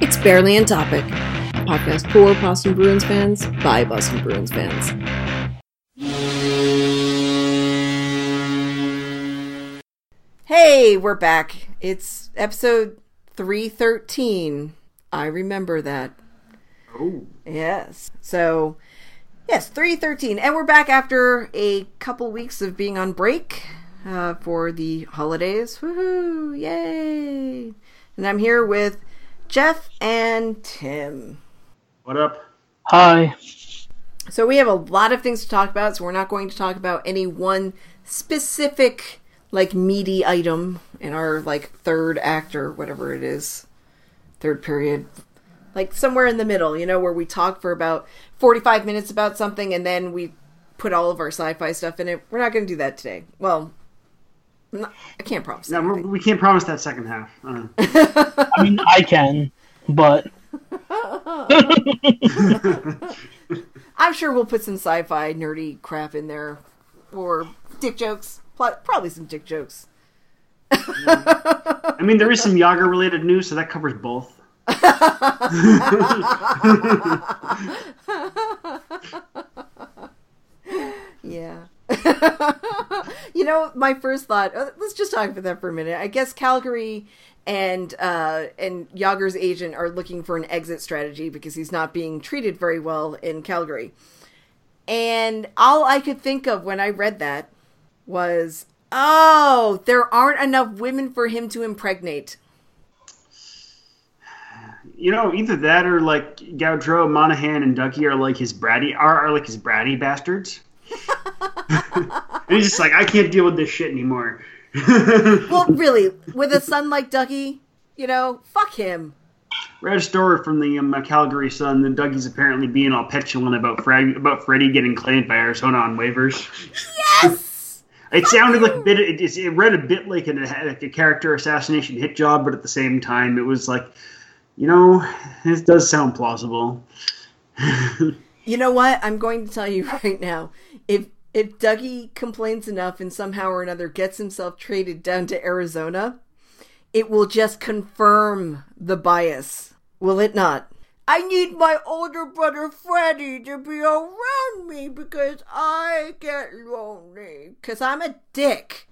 It's Barely on Topic, a podcast for Boston Bruins fans by Boston Bruins fans. Hey, we're back. It's episode 313. I remember that. Oh. Yes. So, yes, 313. And we're back after a couple weeks of being on break uh, for the holidays. Woohoo! Yay! And I'm here with Jeff and Tim. What up? Hi. So we have a lot of things to talk about, so we're not going to talk about any one specific like meaty item in our like third act or whatever it is. Third period. Like somewhere in the middle, you know, where we talk for about 45 minutes about something and then we put all of our sci-fi stuff in it. We're not going to do that today. Well, not, I can't promise. No, we're, anything. we can't promise that second half. Uh, I mean, I can, but I'm sure we'll put some sci-fi nerdy crap in there, or dick jokes. Probably some dick jokes. I mean, there is some Jagr related news, so that covers both. Yeah. you know, my first thought. uh, Let's just talk about that for a minute. I guess Calgary and uh, and Jagr's agent are looking for an exit strategy because he's not being treated very well in Calgary. And all I could think of when I read that was, oh, there aren't enough women for him to impregnate. You know, either that or like Gaudreau, Monahan, and Dougie are like his bratty are, are like his bratty bastards. And he's just like, I can't deal with this shit anymore. Well, really, with a son like Dougie, you know, fuck him. Read a story from the um, Calgary Sun that Dougie's apparently being all petulant about Fred, about Freddie getting claimed by Arizona on waivers. Yes. It sounded like a bit. It, it it read a bit like, an, like a character assassination hit job, but at the same time, it was like, you know, this does sound plausible. You know what? I'm going to tell you right now. If if Dougie complains enough and somehow or another gets himself traded down to Arizona, it will just confirm the bias. Will it not? I need my older brother Freddie to be around me because I get lonely. Because I'm a dick.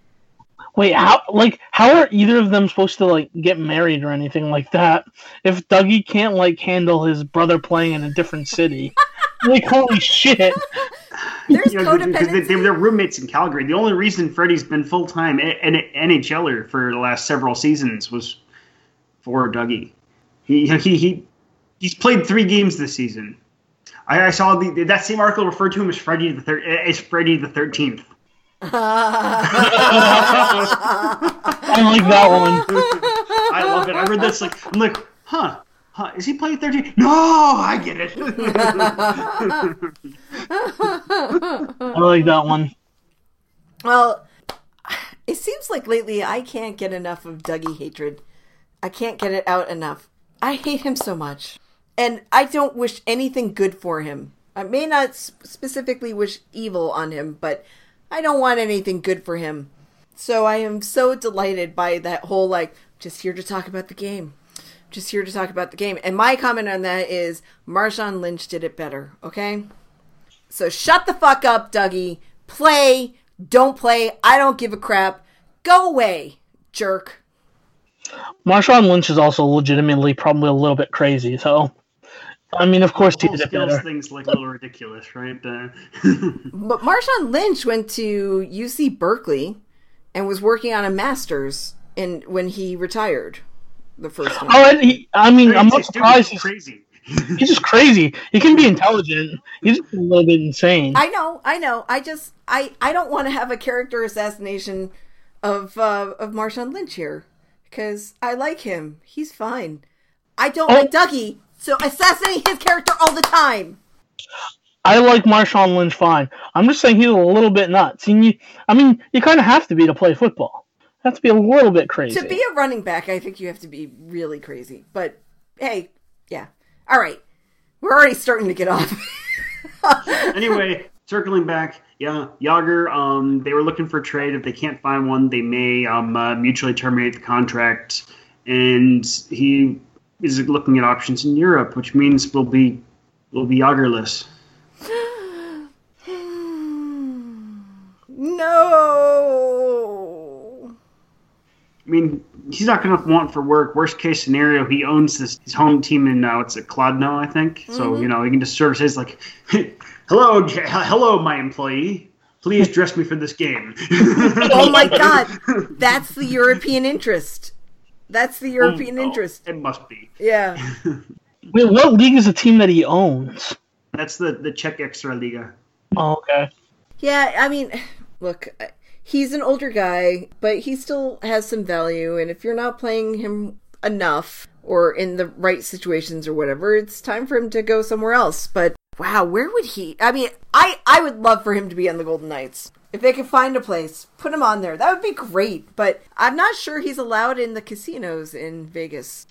wait, how like how are either of them supposed to like get married or anything like that? If Dougie can't like handle his brother playing in a different city, like holy shit! There's You know, because they, codependency. they were roommates in Calgary. The only reason Freddie's been full time NHLer for the last several seasons was for Dougie. He he he he's played three games this season. I, I saw the that same article referred to him as Freddie the thir- as Freddie the Thirteenth. I like that one. I love it. I read this like I'm like, huh, huh? Is he playing thirteen? No, I get it. I like that one. Well, it seems like lately I can't get enough of Dougie hatred. I can't get it out enough. I hate him so much. And I don't wish anything good for him. I may not specifically wish evil on him, but I don't want anything good for him. So I am so delighted by that whole, like, just here to talk about the game. Just here to talk about the game. And my comment on that is Marshawn Lynch did it better, okay? So shut the fuck up, Dougie. Play. Don't play. I don't give a crap. Go away, jerk. Marshawn Lynch is also legitimately probably a little bit crazy. So, I mean, of course he Whole did it skills better. things like a little ridiculous, right? Uh, But Marshawn Lynch went to UC Berkeley and was working on a master's in when he retired the first time. Oh, and he, I mean, I'm not he's surprised. He's, crazy. he's just crazy. He can be intelligent. He's just a little bit insane. I know, I know. I just I I don't want to have a character assassination of uh, of Marshawn Lynch here because I like him. He's fine. I don't Oh. like Dougie, so assassinate his character all the time. I like Marshawn Lynch fine. I'm just saying he's a little bit nuts. And you, I mean, you kind of have to be to play football. You have to be a little bit crazy. To be a running back, I think you have to be really crazy. But hey, yeah. All right. We're already starting to get off. anyway, circling back, yeah, Jagr. Um, they were looking for a trade. If they can't find one, they may um uh, mutually terminate the contract. And he is looking at options in Europe, which means we'll be we'll be Yagerless. no. I mean, he's not going to want for work. Worst case scenario, he owns this his home team in uh, what's it, Kladno, I think. So you know, he can just sort of says like, "Hello, J- hello, my employee. Please dress me for this game." Oh my god. That's the European interest. That's the European Oh, interest. It must be. Yeah. Wait, what league is the team that he owns? That's the the Czech Extraliga. Oh, okay. Yeah, I mean, look, he's an older guy, but he still has some value, and if you're not playing him enough or in the right situations or whatever, it's time for him to go somewhere else. But wow, where would he? I mean, I I would love for him to be on the Golden Knights. If they could find a place, put him on there. That would be great. But I'm not sure he's allowed in the casinos in Vegas.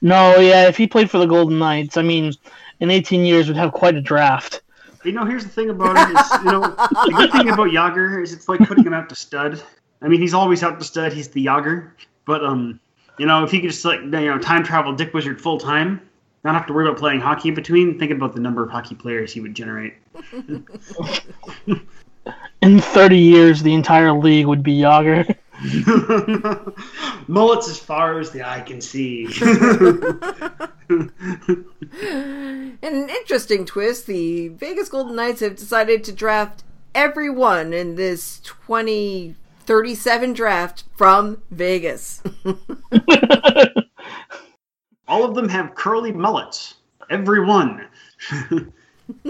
No, yeah, if he played for the Golden Knights, I mean, in 18 years, we'd have quite a draft. You know, here's the thing about it is, you know, the good thing about Jagr is it's like putting him out to stud. I mean, he's always out to stud. He's the Jagr. But um, you know, if he could just like you know time travel Dick Wizard full time, not have to worry about playing hockey in between. Think about the number of hockey players he would generate. In 30 years, the entire league would be Jagr. Mullets as far as the eye can see. In an interesting twist, the Vegas Golden Knights have decided to draft everyone in this 2037 draft from Vegas. All of them have curly mullets. Every one.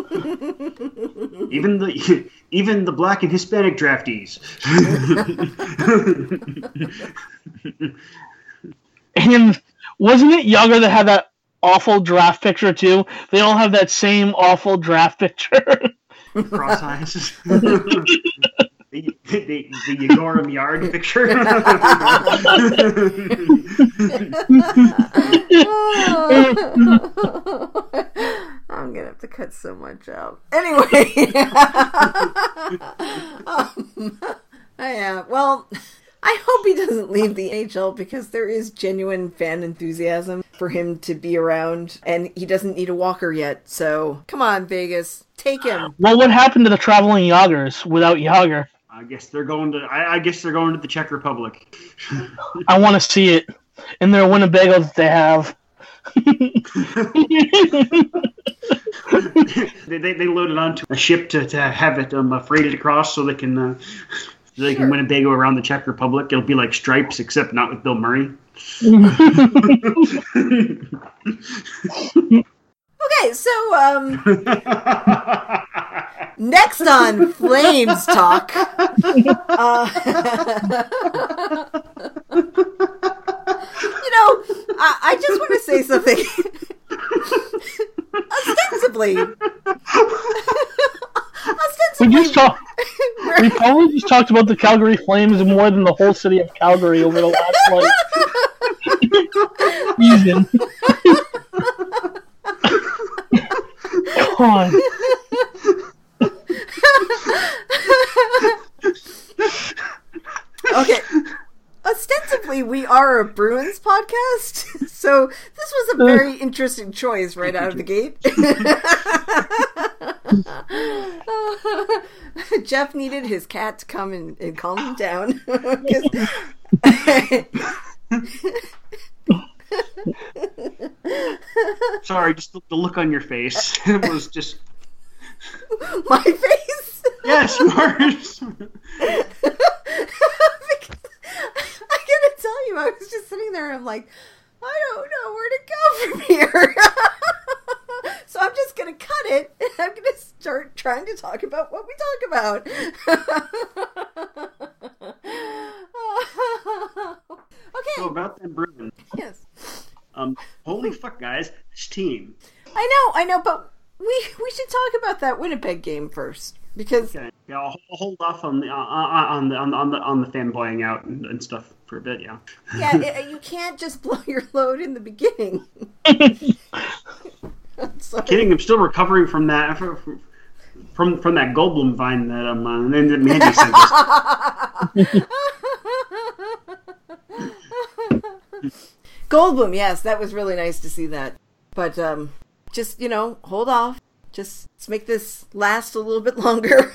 even the even the black and Hispanic draftees. And wasn't it Jagr that had that awful draft picture, too? They all have that same awful draft picture. Cross eyes. the, the, the, the Jaromir Jagr picture. I'm gonna have to cut so much out. Anyway, um, yeah. Well, I hope he doesn't leave the HL because there is genuine fan enthusiasm for him to be around, and he doesn't need a walker yet. So come on, Vegas, take him. well, what happened to the traveling Yagers without Jagr? I guess they're going to. I, I guess they're going to the Czech Republic. I want to see it in their Winnebago that they have. they, they, they load it onto a ship to, to have it um, freighted across so they can uh, so they Sure. can Winnebago around the Czech Republic. It'll be like Stripes, except not with Bill Murray. Okay, so um, next on Flames Talk. Uh, you know, I, I just want to say something. Ostensibly, We ostensibly, just talked. We probably just talked about the Calgary Flames more than the whole city of Calgary over the last like season. God. okay. Ostensibly, we are a Bruins podcast, so this was a very interesting choice right out of the gate. Jeff needed his cat to come and, and calm him down. Sorry, just the, the look on your face it was just My face. yes, yours. I gotta tell you, I was just sitting there. and I'm like, I don't know where to go from here. so I'm just gonna cut it, and I'm gonna start trying to talk about what we talk about. okay. so about them Bruins. Yes. Um, holy fuck, guys, this team. I know, I know, but we we should talk about that Winnipeg game first because Okay, yeah, I'll, hold off on the uh, on the on the on the on the fanboying out and, and stuff for a bit. Yeah. yeah, it, you can't just blow your load in the beginning. I'm sorry. Kidding, I'm still recovering from that from from, from that Goldblum vine that um uh, that Mandy sent us. Goldblum, yes, that was really nice to see that. But um, just you know, hold off. Just let's make this last a little bit longer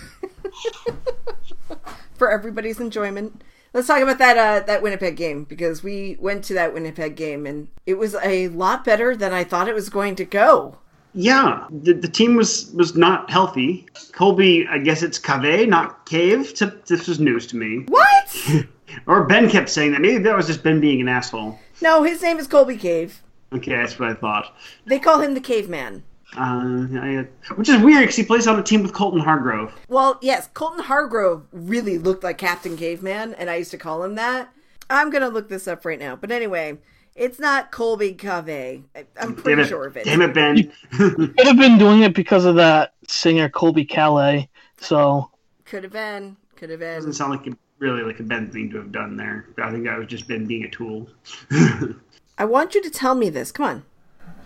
for everybody's enjoyment. Let's talk about that uh, that Winnipeg game because we went to that Winnipeg game and it was a lot better than I thought it was going to go. Yeah, the, the team was was not healthy. Colby, I guess it's Cave, not Cave. This was news to me. What? Or Ben kept saying that. Maybe that was just Ben being an asshole. no, his name is Colby Cave. Okay, that's what I thought. They call him the Caveman. Uh, I, which is weird because he plays on a team with Colton Hargrove. Well, yes, Colton Hargrove really looked like Captain Caveman, and I used to call him that. I'm gonna look this up right now. But anyway, it's not Colby Cave. I- I'm Damn pretty it, sure of it. damn it, Ben. Could have been doing it because of that singer Colbie Caillat. So Could have been. Could have been. Doesn't sound like a, really like a Ben thing to have done there. I think that was just Ben being a tool. I want you to tell me this. Come on.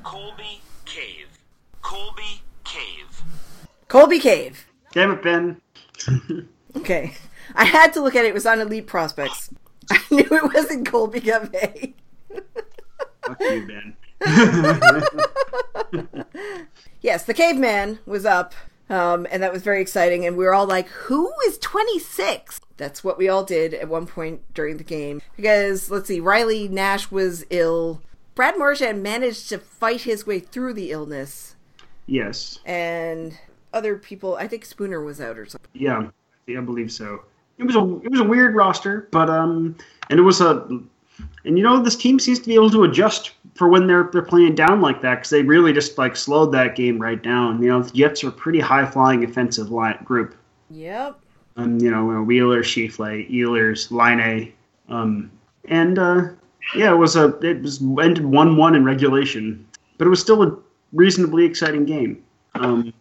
Colby Cave. Colby Cave. Colby Cave. damn it, Ben. Okay. I had to look at it. It was on Elite Prospects. I knew it wasn't Colby Cave. Fuck you, Ben. yes, the caveman was up, um, and that was very exciting. And we were all like, "Who is 26?" That's what we all did at one point during the game. Because let's see, Riley Nash was ill. Brad Marchand managed to fight his way through the illness, yes. and other people. I think Spooner was out or something. Yeah, yeah, I believe so. It was a it was a weird roster, but um, and it was a, and you know this team seems to be able to adjust for when they're they're playing down like that because they really just like slowed that game right down. You know, the Jets are a pretty high flying offensive line group. Yep. Um, you know, Wheeler, Scheifele, Ehlers, Laine, um, and uh, yeah, it was a it was ended one one in regulation, but it was still a reasonably exciting game. Um,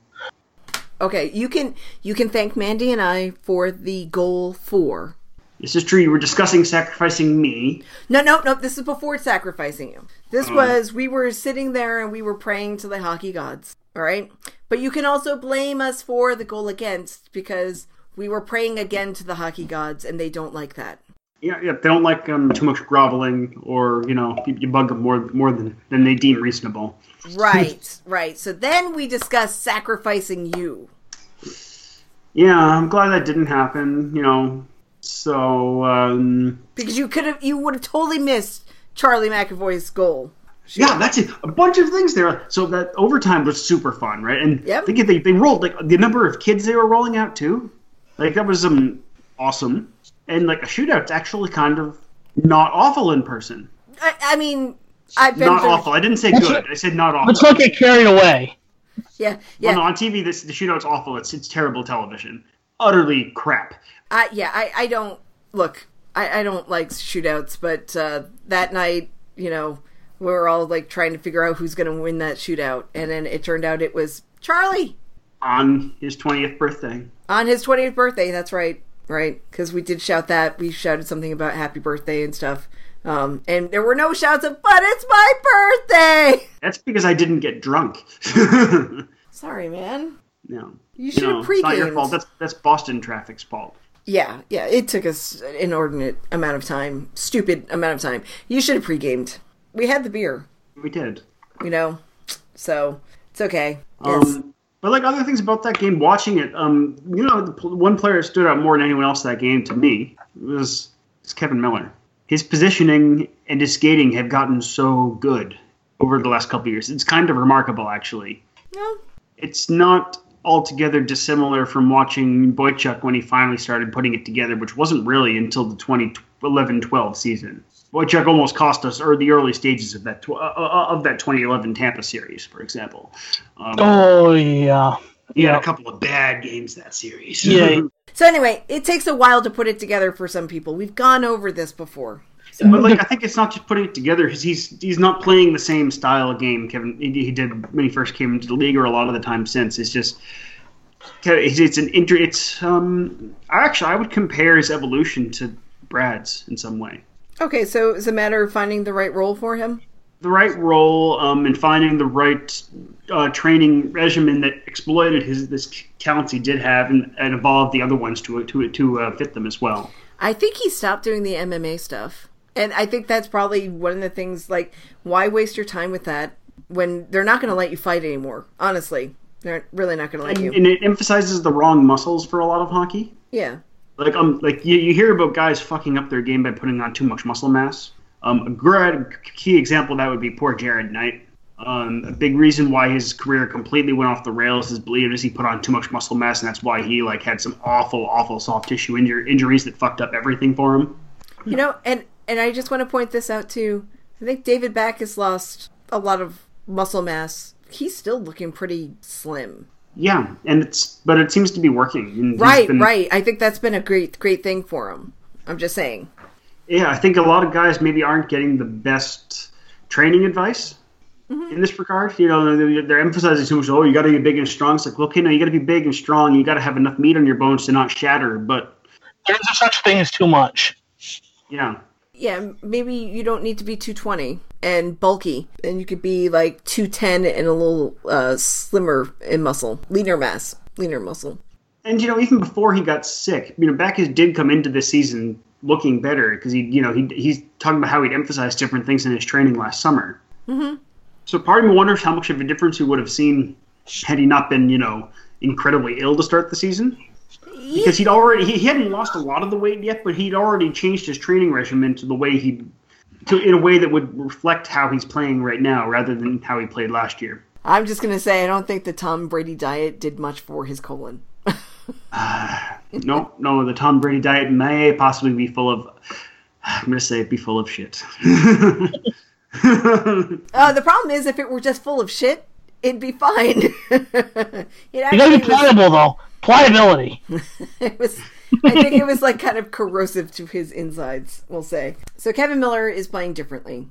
Okay, you can you can thank Mandy and I for the goal four. This is true. You were discussing sacrificing me. No, no, no. This is before sacrificing you. This was we were sitting there and we were praying to the hockey gods. All right, but you can also blame us for the goal against because we were praying again to the hockey gods and they don't like that. Yeah, yeah, they don't like um, too much groveling, or you know, you, you bug them more more than than they deem reasonable. Right, right. So then we discuss sacrificing you. Yeah, I'm glad that didn't happen. You know, so um, because you could have you would have totally missed Charlie McAvoy's goal. yeah, that's it. A bunch of things there. So that overtime was super fun, right? And Yep. think they they rolled like the number of kids they were rolling out too, like that was um awesome. And like a shootout's actually kind of not awful in person. I, I mean, I've been Not through, awful. I didn't say good. I said not awful. let's not get carried away. Yeah, Well, yeah. no, on TV, this the shootout's awful. It's it's terrible television. Utterly crap. Yeah, I, I don't look. I, I don't like shootouts, but uh, that night, you know, we were all like trying to figure out who's going to win that shootout, and then it turned out it was Charlie On his twentieth birthday. on his 20th birthday. That's right, right? Because we did shout that. We shouted something about happy birthday and stuff. Um, and there were no shouts of "But it's my birthday." That's because I didn't get drunk. Sorry, man. no. You should have it's not your pre-gamed. fault. That's that's Boston traffic's fault. Yeah, yeah. It took us an inordinate amount of time, stupid amount of time. You should have pre-gamed. We had the beer. We did. you know. So it's okay. Yes. Um, but like other things about that game, watching it, um, you know, the one player stood out more than anyone else that game to me was, was Kevan Miller. His positioning and his skating have gotten so good over the last couple of years. It's kind of remarkable, actually. no, It's not altogether dissimilar from watching Boychuk when he finally started putting it together, which wasn't really until the 2011-12 season. Boychuk almost cost us or the early stages of that tw- uh, uh, of that 2011 Tampa series, for example. Um, Oh yeah, he had yeah. a couple of bad games that series. Yeah. So anyway, it takes a while to put it together for some people. We've gone over this before. But like I think it's not just putting it together because he's he's not playing the same style of game Kevan he, he did when he first came into the league or a lot of the time since. It's just it's, it's an inter it's um actually I would compare his evolution to Brad's in some way. Okay, so it's a matter of finding the right role for him. The right role um, and finding the right uh, training regimen that exploited his this talents he did have and, and evolved the other ones to to to uh, fit them as well. I think he stopped doing the MMA stuff. And I think that's probably one of the things like why waste your time with that when they're not going to let you fight anymore. Honestly, they're really not going to let and, you. and it emphasizes the wrong muscles for a lot of hockey. Yeah. Like um, like you, you hear about guys fucking up their game by putting on too much muscle mass. Um, a great key example of that would be poor Jared Knight. Um, a big reason why his career completely went off the rails is believed is he put on too much muscle mass, and that's why he like had some awful, awful soft tissue injur- injuries that fucked up everything for him. You know, and and I just want to point this out too. I think David Back has lost a lot of muscle mass. He's still looking pretty slim. Yeah, and it's but it seems to be working. And Right, been- right. I think that's been a great great thing for him. I'm just saying. Yeah, I think a lot of guys maybe aren't getting the best training advice mm-hmm. in this regard. You know, they're, they're emphasizing too much. Oh, you got to be big and strong. It's like, well, okay, no, you got to be big and strong. You got to have enough meat on your bones to not shatter. But There's no such thing as too much. yeah, Yeah, maybe you don't need to be 220 and bulky, and you could be like 210 and a little uh, slimmer in muscle, leaner mass, leaner muscle. and you know, even before he got sick, you know, Backes did come into this season looking better because he, you know, he he's talking about how he'd emphasized different things in his training last summer. Mm-hmm. So part of me wonders how much of a difference he would have seen had he not been, you know, incredibly ill to start the season. Because he'd already he, he hadn't lost a lot of the weight yet, but he'd already changed his training regimen to the way he to in a way that would reflect how he's playing right now rather than how he played last year. I'm just gonna say I don't think the Tom Brady diet did much for his colon. no, no, the Tom Brady diet may possibly be full of I'm gonna say be full of shit. Uh, the problem is if it were just full of shit, it'd be fine. it You actually gotta be was, pliable though. Pliability. it was I think it was like kind of corrosive to his insides, we'll say. So Kevan Miller is playing differently.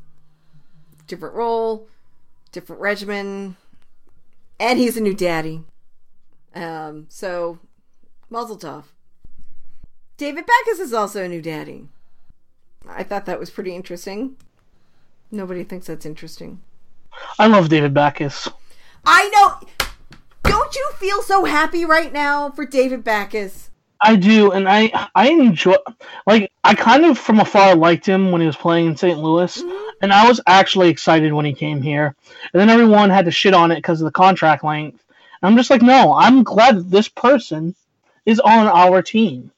Different role, different regimen, and he's a new daddy. Um, so mazel tov. David Backes is also a new daddy. I thought that was pretty interesting. Nobody thinks that's interesting. I love David Backes. I know. Don't you feel so happy right now for David Backes? I do, and I I enjoy like I kind of from afar liked him when he was playing in St. Louis, mm-hmm. and I was actually excited when he came here. And then everyone had to shit on it because of the contract length. And I'm just like, no, I'm glad that this person is on our team.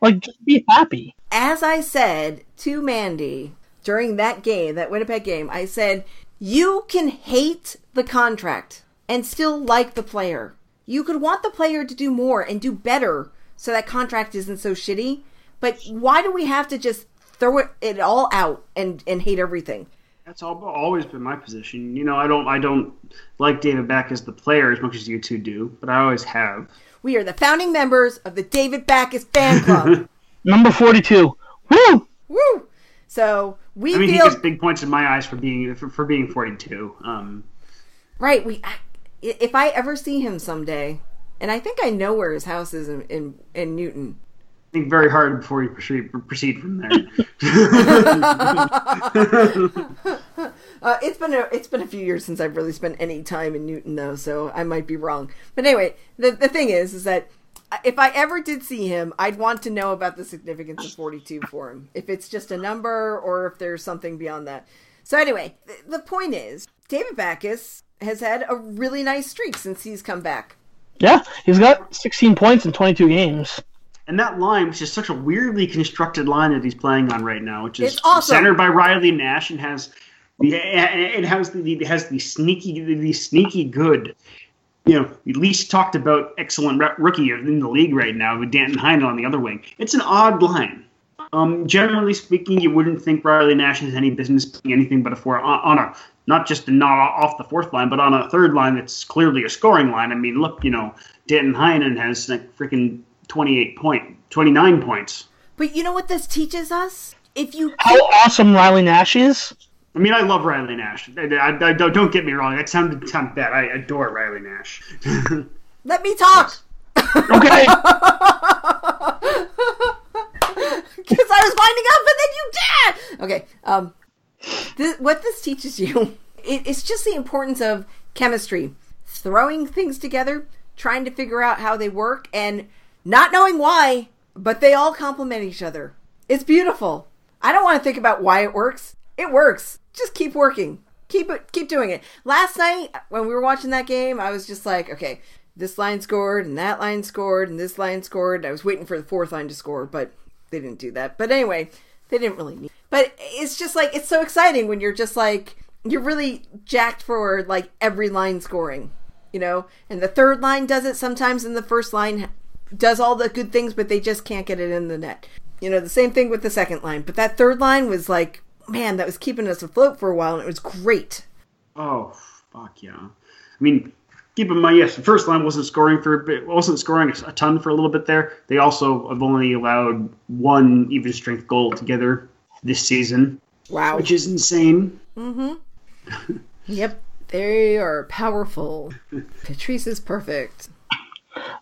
Like, just be happy. As I said to Mandy during that game, that Winnipeg game, I said, you can hate the contract and still like the player. You could want the player to do more and do better so that contract isn't so shitty. But why do we have to just throw it, it all out and, and hate everything? That's all, always been my position. You know, I don't I don't like David Backes the player as much as you two do, but I always have. We are the founding members of the David Backes fan club. Number 42. Woo! Woo! So we I mean, he gets big points in my eyes for being for, for being 42. Um, right. We if I ever see him someday, and I think I know where his house is in in, in Newton. think very hard before you proceed, proceed from there. Uh, it's been a it's been a few years since I've really spent any time in Newton though, so I might be wrong. But anyway, the the thing is, is that if I ever did see him, I'd want to know about the significance of 42 for him. If it's just a number or if there's something beyond that. So anyway, th- the point is, David Backes has had a really nice streak since he's come back. Yeah, he's got 16 points in 22 games. and that line, which is such a weirdly constructed line that he's playing on right now, which is It's awesome. centered by Riley Nash and has the it has the it has the sneaky the sneaky good. You know, we least talked about excellent rookie in the league right now with Danton Heine on the other wing. It's an odd line. Um, generally speaking, you wouldn't think Riley Nash has any business being anything but a four on, on a not just a not off the fourth line, but on a third line that's clearly a scoring line. I mean, look, you know, Danton Heinen has like freaking twenty eight point, twenty nine points. But you know what this teaches us? If you How awesome Riley Nash is. I mean, I love Riley Nash. I, I- I- don't, don't get me wrong. That sounded sounded bad. I adore Riley Nash. let me talk. Okay. because I was winding up and then you did. Okay. Um, what this teaches you, it, it's just the importance of chemistry, throwing things together, trying to figure out how they work, and not knowing why, but they all complement each other. It's beautiful. I don't want to think about why it works. It works. Just keep working. Keep it. Keep doing it. Last night when we were watching that game, I was just like, okay, this line scored and that line scored and this line scored. I was waiting for the fourth line to score, but they didn't do that. But anyway, they didn't really need. But it's just like it's so exciting when you're just like you're really jacked for like every line scoring, you know. And the third line does it sometimes, and the first line does all the good things, but they just can't get it in the net. You know, the same thing with the second line. But that third line was like, man, that was keeping us afloat for a while, and it was great. Oh fuck yeah! I mean, keep in mind, yes, the first line wasn't scoring for a bit, wasn't scoring a ton for a little bit there. They also have only allowed one even strength goal together this season, Wow. which is insane. Mm-hmm. Yep. They are powerful. Patrice is perfect.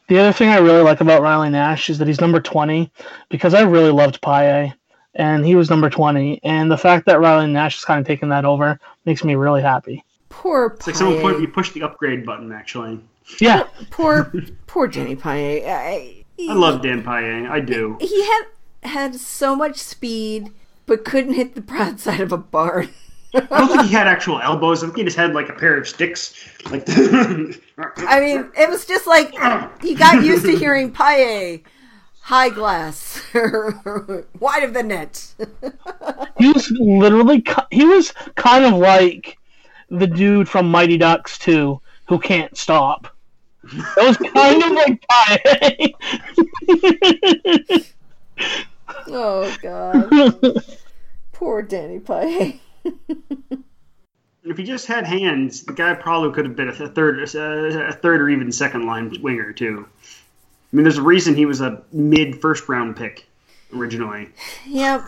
The other thing I really like about Riley Nash is that he's number 20 because I really loved Paille and he was number 20. And the fact that Riley Nash is kind of taking that over makes me really happy. Poor It's like someone put, Paille. you push the upgrade button. Actually, Yeah. Poor, poor Jenny Paille. I, I love Dan Paille. I do. He had had so much speed, but couldn't hit the broadside of a barn. I don't think he had actual elbows. I think he just had like a pair of sticks. Like, I mean, it was just like he got used to hearing Paille, high glass, wide of the net. He was literally, he was kind of like the dude from Mighty Ducks 2 who can't stop. That was kind of like Paille. oh God, poor Danny Paille. if he just had hands, the guy probably could have been a third, a third or even second line winger too. I mean, there's a reason he was a mid first round pick originally. Yep,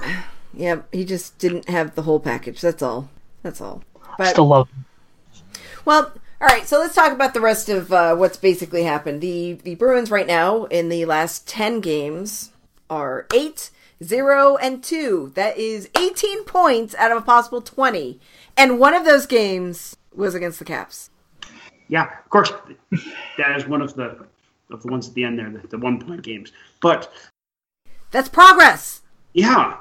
yep. He just didn't have the whole package. That's all. That's all. But Still love him. Well, all right. So let's talk about the rest of uh, what's basically happened. The the Bruins right now in the last ten games are eight, zero, and two. That is eighteen points out of a possible twenty, and one of those games was against the Caps. Yeah, of course, that is one of the of the ones at the end there, the, the one point games. But That's progress. yeah,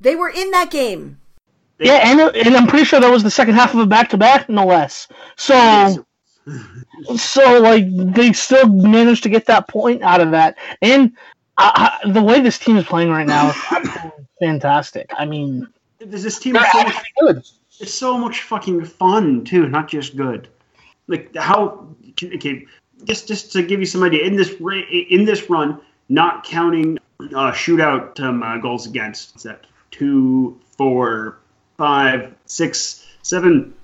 They were in that game. Yeah, and, and I'm pretty sure that was the second half of a back to back, no less. So, so like they still managed to get that point out of that, and I, I, the way this team is playing right now is fantastic. I mean, there's this team so much, good. it's so much fucking fun too, not just good. Like how okay, just just to give you some idea in this in this run, not counting uh, shootout um, uh, goals against. What's that? Two, four, five, six, seven.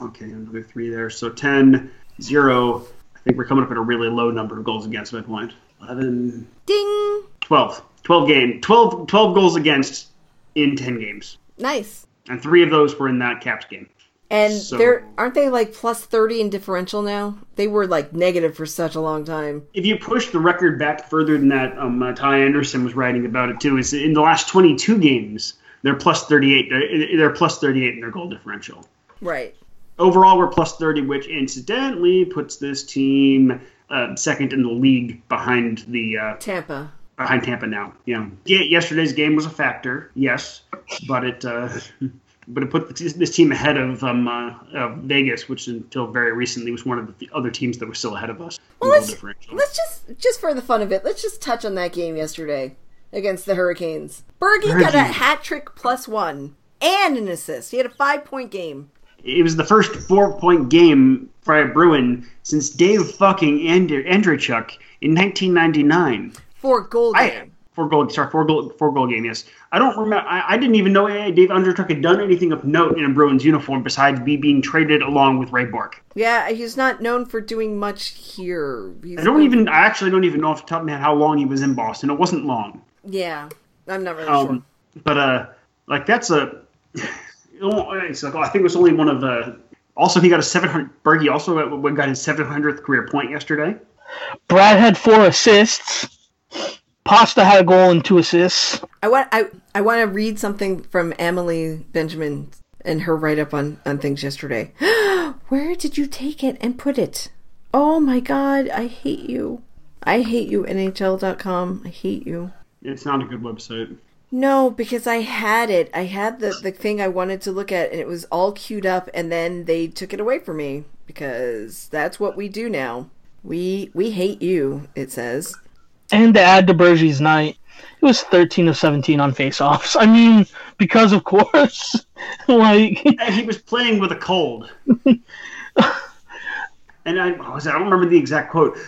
Okay, another three there. So 10, 0. I think we're coming up at a really low number of goals against at that point. 11, Ding. 12. 12 game, 12, 12 goals against in 10 games. Nice. And three of those were in that Caps game. And So- they're aren't they like plus thirty in differential now? They were like negative for such a long time. If you push the record back further than that, um, uh, Ty Anderson was writing about it too. Is in the last 22 games, they're plus 38. They're, they're plus 38 in their goal differential. Right. Overall, we're plus 30, which incidentally puts this team uh, second in the league behind the uh, Tampa. behind Tampa now. Know, yeah, yesterday's game was a factor, yes, but it uh, but it put this, this team ahead of um, uh, of Vegas, which until very recently was one of the other teams that was still ahead of us. Well, let's- Let's just, just for the fun of it, let's just touch on that game yesterday against the Hurricanes. Bergie got a hat trick plus one and an assist. He had a five point game. It was the first four point game for a Bruin since Dave fucking And- Andreychuk in 1999. For goal I game. four goal sorry four goal four goal game yes I don't remember I, I didn't even know Dave Andreychuk had done anything of note in a Bruins uniform besides be being traded along with Ray Bourque. yeah, he's not known for doing much here. He's I don't even I actually don't even know off the top of my head how long he was in Boston. It wasn't long. Yeah, I'm not really Um, sure. but uh like that's a it's like oh, I think it was only one of the also he got a 700 Bergie also got- got his 700th career point yesterday. Brad had four assists. Pasta had a goal and two assists. I want I I want to read something from Amalie Benjamin and her write up on on things yesterday. Where did you take it and put it? Oh my god, I hate you. I hate you NHL.com. I hate you. It's not a good website. No, because I had it. I had the, the thing I wanted to look at, and it was all queued up, and then they took it away from me because that's what we do now. We we hate you. It says. And to add to Bergie's night, it was 13 of 17 on faceoffs. I mean, because of course, like And he was playing with a cold. and I, was I don't remember the exact quote.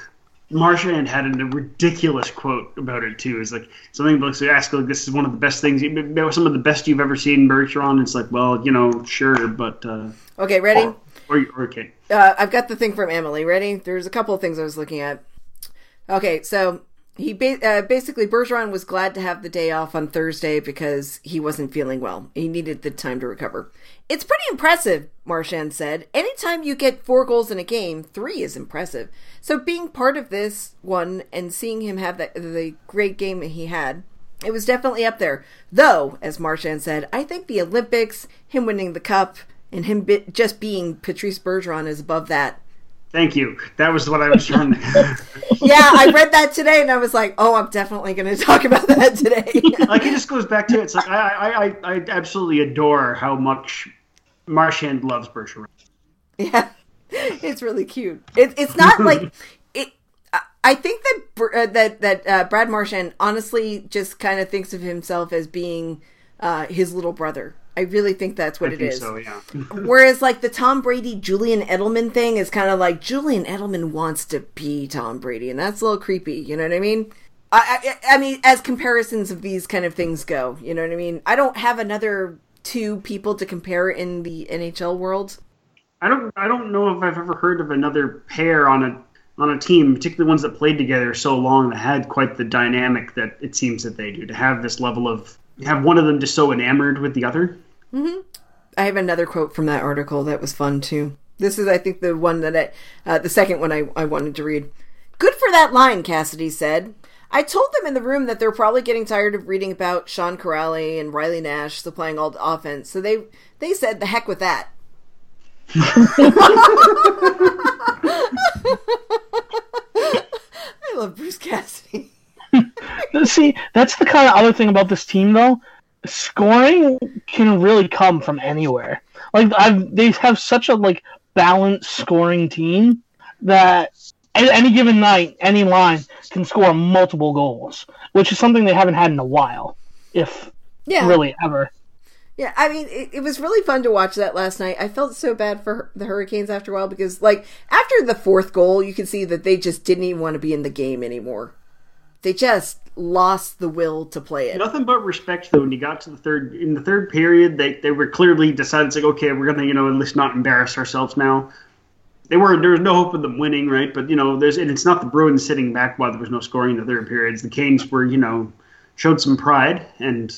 Marchand had a ridiculous quote about it too. It's like something like so ask like this is one of the best things, some of the best you've ever seen Bergeron. It's like, well, you know, sure, but uh, Okay, ready? or, or, or okay, Uh, I've got the thing from Amalie. Ready? There's a couple of things I was looking at. Okay, so he ba- uh, basically Bergeron was glad to have the day off on Thursday because he wasn't feeling well. He needed the time to recover. It's pretty impressive, Marchand said. Anytime you get four goals in a game, three is impressive. So being part of this one and seeing him have the great game that he had, it was definitely up there. Though, as Marchand said, I think the Olympics, him winning the cup, and him bi- just being Patrice Bergeron is above that. Thank you. That was what I was trying to. Yeah, I read that today and I was like, oh, I'm definitely going to talk about that today. like it just goes back to it. it's like I I, I, I absolutely adore how much Marchand loves Bergeron. yeah, it's really cute. It, it's not like it. I- think that uh, that that uh, Brad Marchand honestly just kind of thinks of himself as being uh, his little brother. I really think that's what I it think is. so, yeah. Whereas, like the Tom Brady Julian Edelman thing is kind of like Julian Edelman wants to be Tom Brady, and that's a little creepy. You know what I mean? I, I, I mean, as comparisons of these kind of things go, you know what I mean. I don't have another two people to compare in the NHL world. I don't I don't know if I've ever heard of another pair on a on a team, particularly ones that played together so long that had quite the dynamic that it seems that they do. To have this level of have one of them just so enamored with the other. I have another quote from that article that was fun too. This is, I think, the one that I, uh, the second one I, I wanted to read. Good for that line, Cassidy said. I told them in the room that they're probably getting tired of reading about Sean Kuraly and Riley Nash supplying all the offense, so they they said the heck with that. I love Bruce Cassidy. See, that's the kind of other thing about this team, though. Scoring can really come from anywhere. Like I've, they have such a like balanced scoring team that at any given night, any line can score multiple goals, which is something they haven't had in a while, if Yeah, really ever. Yeah, I mean, it, it was really fun to watch that last night. I felt so bad for the Hurricanes after a while because, like, after the fourth goal, you can see that they just didn't even want to be in the game anymore. They just lost the will to play it. Nothing but respect though. When you got to the third in the third period, they they were clearly decided it's like okay, we're gonna you know at least not embarrass ourselves now. They were there was no hope of them winning, right? But you know, there's and it's not the Bruins sitting back while there was no scoring in the third periods. The Canes were you know showed some pride and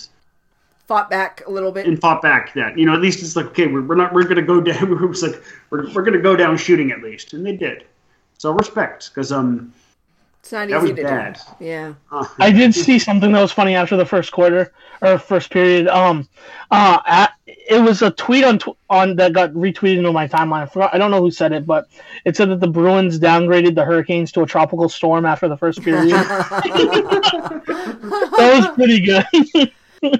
Fought back a little bit. and fought back. That you know at least it's like okay, we're, we're not we're gonna go down. It was like we're we're gonna go down shooting at least, and they did. So respect because um It's not that easy was to bad. do. Yeah. I did see something that was funny after the first quarter or first period. Um, uh, at, it was a tweet on tw- on that got retweeted into my timeline. I forgot. I don't know who said it, but it said that the Bruins downgraded the Hurricanes to a tropical storm after the first period. that was pretty good.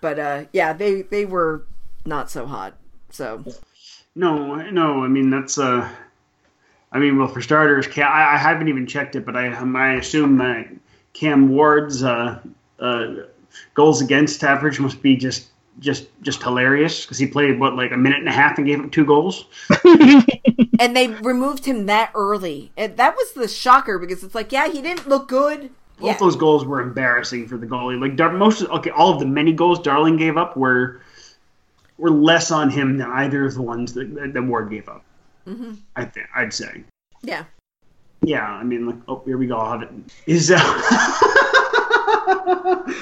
But uh, yeah, they they were not so hot. So No, no. I mean that's uh, I mean, well, for starters, Cam, I, I haven't even checked it, but I um, I assume that Cam Ward's uh, uh, goals against average must be just just just hilarious because he played what like a minute and a half and gave up two goals. and they removed him that early. And that was the shocker because it's like, yeah, he didn't look good. Both Yeah. those goals were embarrassing for the goalie. Like Dar- most, of, okay, all of the many goals Darling gave up were were less on him than either of the ones that, that, that Ward gave up. Mm-hmm. I think I'd say. Yeah. Yeah, I mean, like, oh, here we go. I'll have it. Is uh,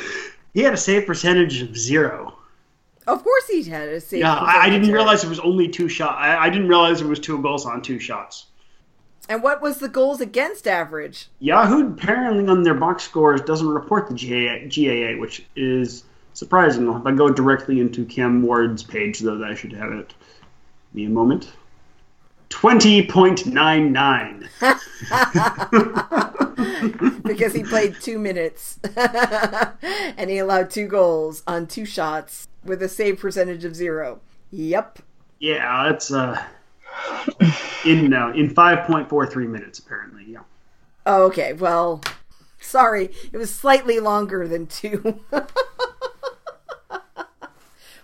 he had a save percentage of zero? Of course he had a save. Yeah, I, I didn't realize it was only two shots. I, I didn't realize it was two goals on two shots. And what was the goals against average? Yahoo apparently on their box scores doesn't report the GAA, GAA which is surprising. If I go directly into Cam Ward's page, though, that I should have it. Give me a moment. Twenty point nine nine. because he played two minutes and he allowed two goals on two shots with a save percentage of zero. Yep. Yeah, that's uh, in uh, in five point four three minutes apparently. Yeah. Oh, okay. Well, sorry, it was slightly longer than two.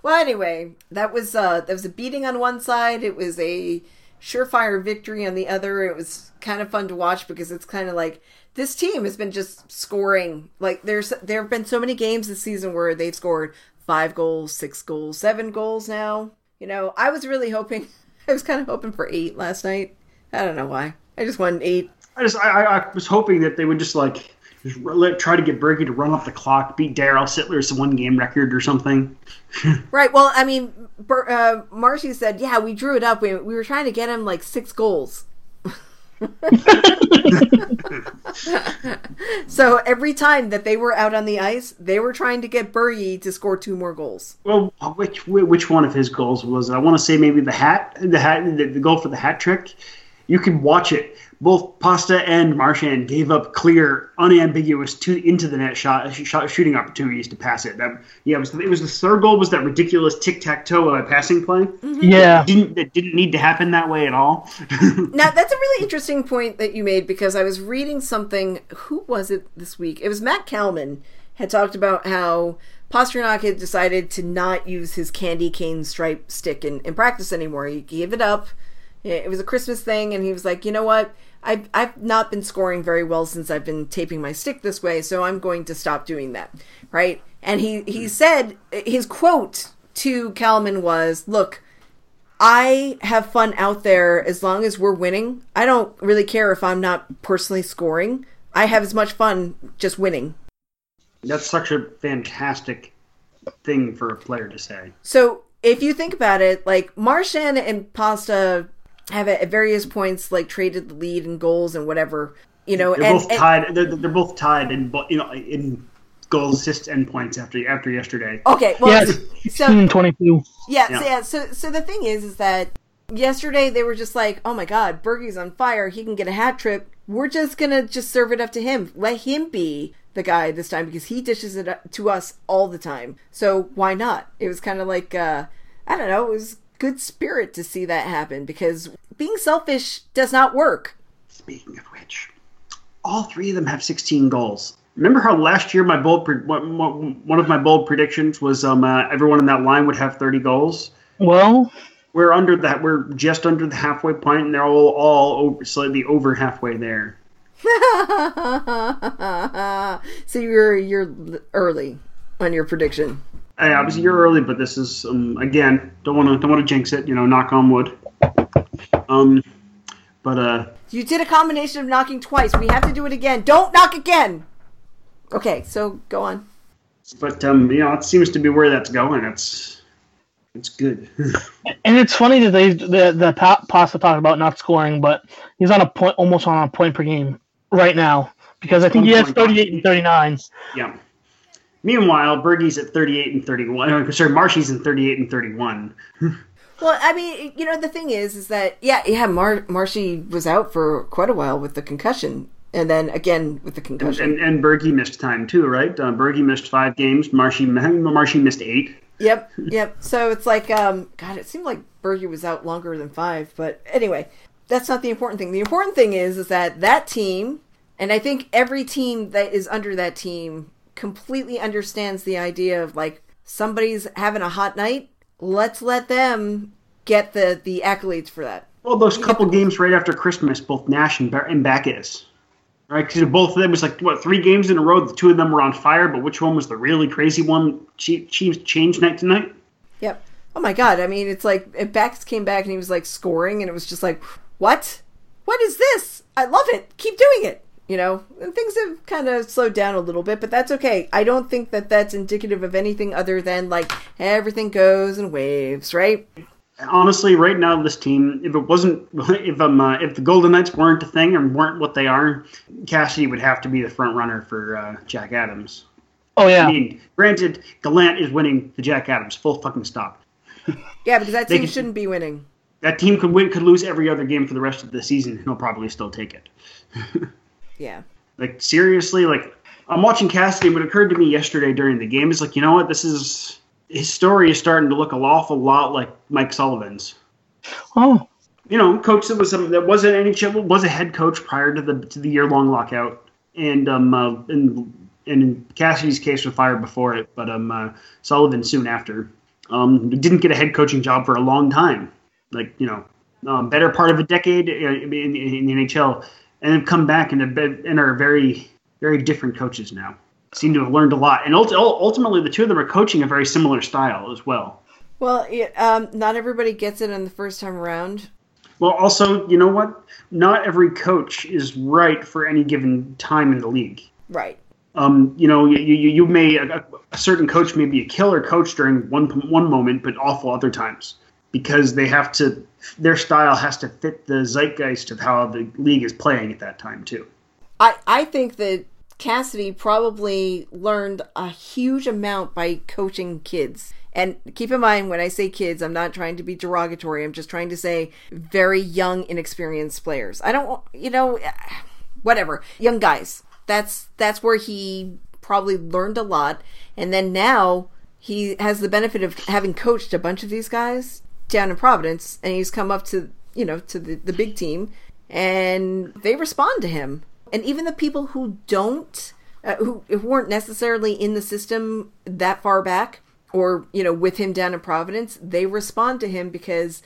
well, anyway, that was uh, that was a beating on one side. It was a surefire victory on the other. It was kind of fun to watch because it's kind of like this team has been just scoring. Like there's there have been so many games this season where they've scored five goals, six goals, seven goals now. You know, I was really hoping I was kind of hoping for eight last night. I don't know why. I just wanted eight. I just I, I I was hoping that they would just like just let, try to get Berkey to run off the clock, beat Daryl Sittler's one game record or something. Right. Well, I mean, Ber- uh, Marcy said, "Yeah, we drew it up. We, we were trying to get him like six goals." so every time that they were out on the ice, they were trying to get Burgie to score two more goals. Well, which which one of his goals was it? I want to say maybe the hat, the hat, the, the goal for the hat trick. You can watch it. Both Pasta and Marchand gave up clear, unambiguous to into the net shot, shot shooting opportunities to pass it. That yeah, it was it was the third goal was that ridiculous tic tac toe uh, passing play. Yeah. Didn't that didn't need to happen that way at all. Now that's a really interesting point that you made because I was reading something. Who was it this week? It was Matt Kalman had talked about how Pastrnak had decided to not use his candy cane stripe stick in, in practice anymore. He gave it up. It was a Christmas thing, and he was like, you know what? I've, I've not been scoring very well since I've been taping my stick this way, so I'm going to stop doing that. Right? And he, he hmm. said, his quote to Kalman was, look, I have fun out there as long as we're winning. I don't really care if I'm not personally scoring. I have as much fun just winning. That's such a fantastic thing for a player to say. So if you think about it, like Marchand and Pasta have at various points like traded the lead in goals and whatever, you know, They're and, both and- tied. They're, they're both tied in you know in goals, assists, and points after after yesterday. okay, well, Yeah, so 16 and 22. Yeah, Yeah. So, yeah. So, so the thing is, is that yesterday they were just like, "Oh my God, Bergie's on fire. He can get a hat trick. We're just gonna just serve it up to him. Let him be the guy this time because he dishes it up to us all the time. So why not? It was kind of like, uh, I don't know. It was good spirit to see that happen because being selfish does not work. Speaking of which, all three of them have 16 goals. Remember how last year my bold pre- one one- one of my bold predictions was um uh, everyone in that line would have 30 goals. Well, We're under that. We're just under the halfway point, and they're all all over, slightly over halfway there. so you're you're early on your prediction. Hey, I was a year early, but this is um, again don't want to don't want to jinx it. You know, knock on wood. Um, but uh, You did a combination of knocking twice. We have to do it again. Don't knock again. Okay, so go on. but um, you know, it seems to be where that's going. It's it's good. and it's funny that they the the pa- Pasta talked about not scoring, but he's on a point, almost on a point per game right now because I think he has 38 and 39. yeah. Meanwhile, Bergie's at 38 and 31. Uh, sorry, Marshy's in 38 and 31. Well, I mean, you know, the thing is, is that yeah, yeah, Mar- Marshy was out for quite a while with the concussion, and then again with the concussion. And and Bergie missed time too, right? Uh, Bergie missed five games. Marshy Marshy missed eight. Yep, yep. So it's like, um, God, it seemed like Berger was out longer than five. But anyway, that's not the important thing. The important thing is, is that that team, and I think every team that is under that team completely understands the idea of like somebody's having a hot night. Let's let them get the the accolades for that. Well, those couple games right after Christmas, both Nash and, and Backes, right? Because both of them was like what three games in a row. The two of them were on fire, but which one was the really crazy one? Chi- Chiefs changed night to night. Yep. Oh my god. I mean, it's like if Bax came back and he was like scoring, and it was just like, what? What is this? I love it. Keep doing it. You know, and things have kind of slowed down a little bit, but that's okay. I don't think that that's indicative of anything other than like everything goes in waves, right? Honestly, right now this team, if it wasn't, if um, uh, if the Golden Knights weren't a thing and weren't what they are, Cassidy would have to be the front runner for uh, Jack Adams. Oh yeah, I mean, granted, Gallant is winning the Jack Adams. Full fucking stop. Yeah, because that team could- shouldn't be winning. That team could win, could lose every other game for the rest of the season, and he'll probably still take it. Yeah. Like seriously, like I'm watching Cassidy. What occurred to me yesterday during the game is like, you know what? This is his story is starting to look an awful lot like Mike Sullivan's. Oh, You know, coach that was um, that was an NHL was a head coach prior to the to the year long lockout, and um uh, and and in Cassidy's case was fired before it, but um uh, Sullivan soon after. Um, didn't get a head coaching job for a long time, like you know, um, better part of a decade uh, in, in, in the NHL, and then come back and have been, and are very very different coaches now. Seem to have learned a lot, and ulti- ultimately the two of them are coaching a very similar style as well. Well, yeah, um, not everybody gets it on the first time around. Well, also, you know what? Not every coach is right for any given time in the league. Right. Um, you know, you, you, you may a, a certain coach may be a killer coach during one one moment, but awful other times because they have to their style has to fit the zeitgeist of how the league is playing at that time too. I, I think that Cassidy probably learned a huge amount by coaching kids. And keep in mind, when I say kids, I'm not trying to be derogatory. I'm just trying to say very young, inexperienced players. I don't, you know, whatever, young guys. That's that's where he probably learned a lot. And then now he has the benefit of having coached a bunch of these guys down in Providence, and he's come up to you know to the, the big team, and they respond to him. And even the people who don't, uh, who, who weren't necessarily in the system that far back, or you know with him down in Providence, they respond to him because,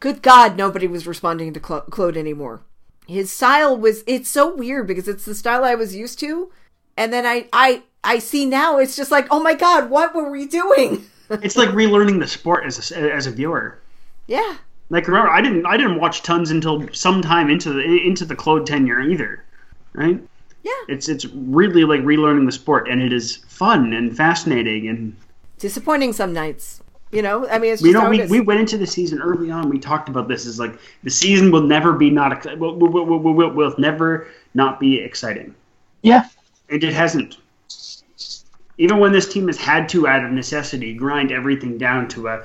good God, nobody was responding to Cla- Claude anymore. His style was it's so weird because it's the style I was used to, and then I I I see now it's just like oh my God, what were we doing? It's like relearning the sport as a, as a viewer. Yeah, Like remember, I didn't I didn't watch tons until sometime into the into the Claude tenure either, right? yeah. It's it's really like relearning the sport, and it is fun and fascinating. And Disappointing some nights. You know, I mean, it's just you know, we, it is. we went into the season early on. We talked about this is like the season will never be not ex- will, will, will, will, will, will never not be exciting, yeah. and it hasn't. Even when this team has had to, out of necessity, grind everything down to a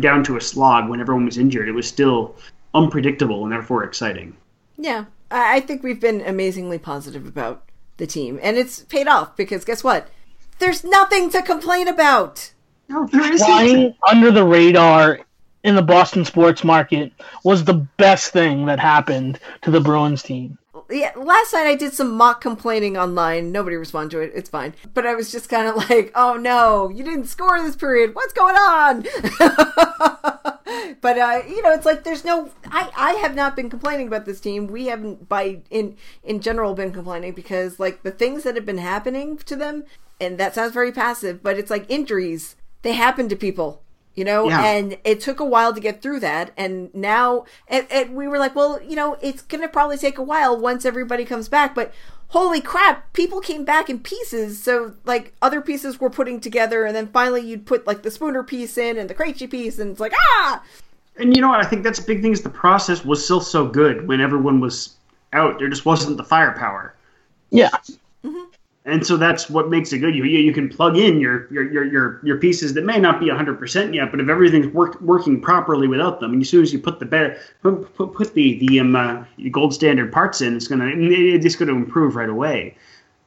down to a slog when everyone was injured, it was still unpredictable and therefore exciting. Yeah, I I think we've been amazingly positive about the team, and it's paid off because guess what? There's nothing to complain about. No, there isn't. Flying under the radar in the Boston sports market was the best thing that happened to the Bruins team. Yeah, last night I did some mock complaining online. Nobody responded to it. It's fine. But I was just kind of like, "Oh no, you didn't score this period. What's going on?" but uh, you know, it's like there's no. I I have not been complaining about this team. We haven't by in in general been complaining because like the things that have been happening to them, and that sounds very passive, but it's like injuries. They happen to people you know Yeah. and it took a while to get through that and now and, and we were like well you know it's gonna probably take a while once everybody comes back but holy crap people came back in pieces so like other pieces were putting together and then finally you'd put like the spooner piece in and the Krejci piece and it's like ah And you know what? I think that's a big thing is the process was still so good when everyone was out. There just wasn't the firepower. Yeah. And so that's what makes it good. You you, can plug in your, your your your your pieces that may not be 100% yet, but if everything's work, working properly without them, and as soon as you put the better put, put, put the the um, uh, gold standard parts in, it's gonna it's to improve right away.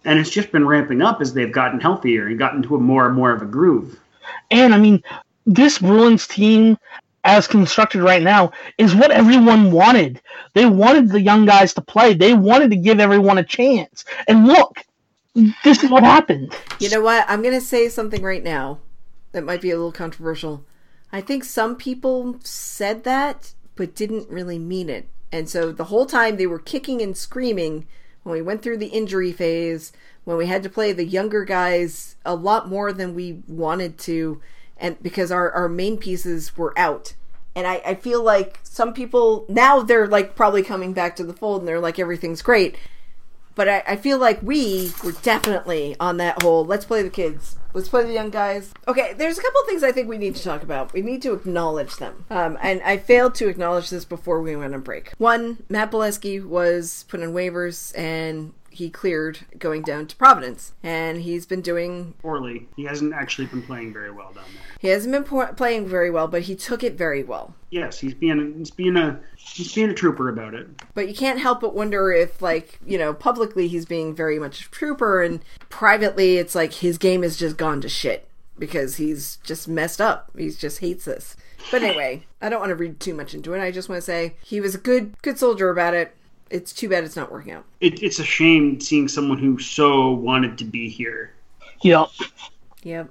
And it's just been ramping up as they've gotten healthier and gotten to a more and more of a groove. And I mean, this Bruins team, as constructed right now, is what everyone wanted. They wanted the young guys to play. They wanted to give everyone a chance. And look, this is what happened. you know what? I'm gonna say something right now that might be a little controversial. I think some people said that but didn't really mean it. And so the whole time they were kicking and screaming when we went through the injury phase when we had to play the younger guys a lot more than we wanted to and because our, our main pieces were out. And I, I feel like some people now they're like probably coming back to the fold and they're like everything's great but I, I feel like we were definitely on that whole let's play the kids. Let's play the young guys. Okay there's a couple things i think we need to talk about. We need to acknowledge them. Um, and i failed to acknowledge this before we went on break. One matt Beleskey was put on waivers and he cleared going down to Providence, and he's been doing. Poorly. He hasn't actually been playing very well down there. He hasn't been po- playing very well, but he took it very well. Yes, he's being he's being a he's being a trooper about it. But you can't help but wonder if, like, you know, publicly he's being very much a trooper, and privately it's like his game has just gone to shit because he's just messed up. He just hates this. But anyway, I don't want to read too much into it. I just want to say he was a good good soldier about it. It's too bad it's not working out. it. It's a shame seeing someone who so wanted to be here. Yep. Yep.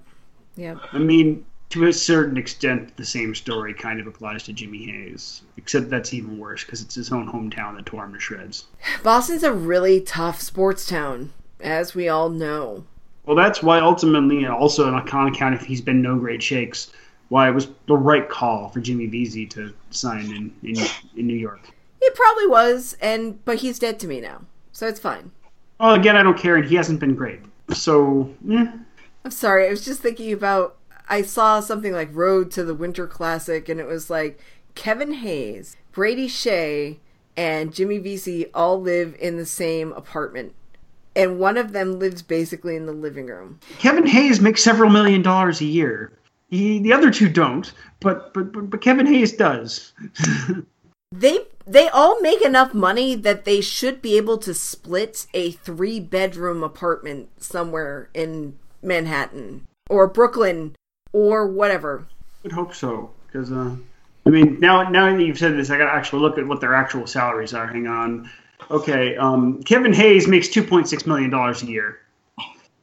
Yep. I mean, to a certain extent, the same story kind of applies to Jimmy Hayes, except that's even worse because it's his own hometown that tore him to shreds. Boston's a really tough sports town, as we all know. Well, that's why ultimately, and also on account if he's been no great shakes, why it was the right call for Jimmy Vesey to sign in, in in New York. It probably was, and but he's dead to me now, so it's fine. Well, again, I don't care, and he hasn't been great. So, eh. I'm sorry. I was just thinking about. I saw something like Road to the Winter Classic, and it was like Kevin Hayes, Brady Skjei, and Jimmy Vesey all live in the same apartment, and one of them lives basically in the living room. Kevin Hayes makes several million dollars a year. He, the other two don't, but but but, but Kevin Hayes does. They they all make enough money that they should be able to split a three bedroom apartment somewhere in Manhattan or Brooklyn or whatever. I would hope so, because uh, I mean, now now that you've said this, I got to actually look at what their actual salaries are. Hang on. Okay, um, Kevin Hayes makes two point six million dollars a year.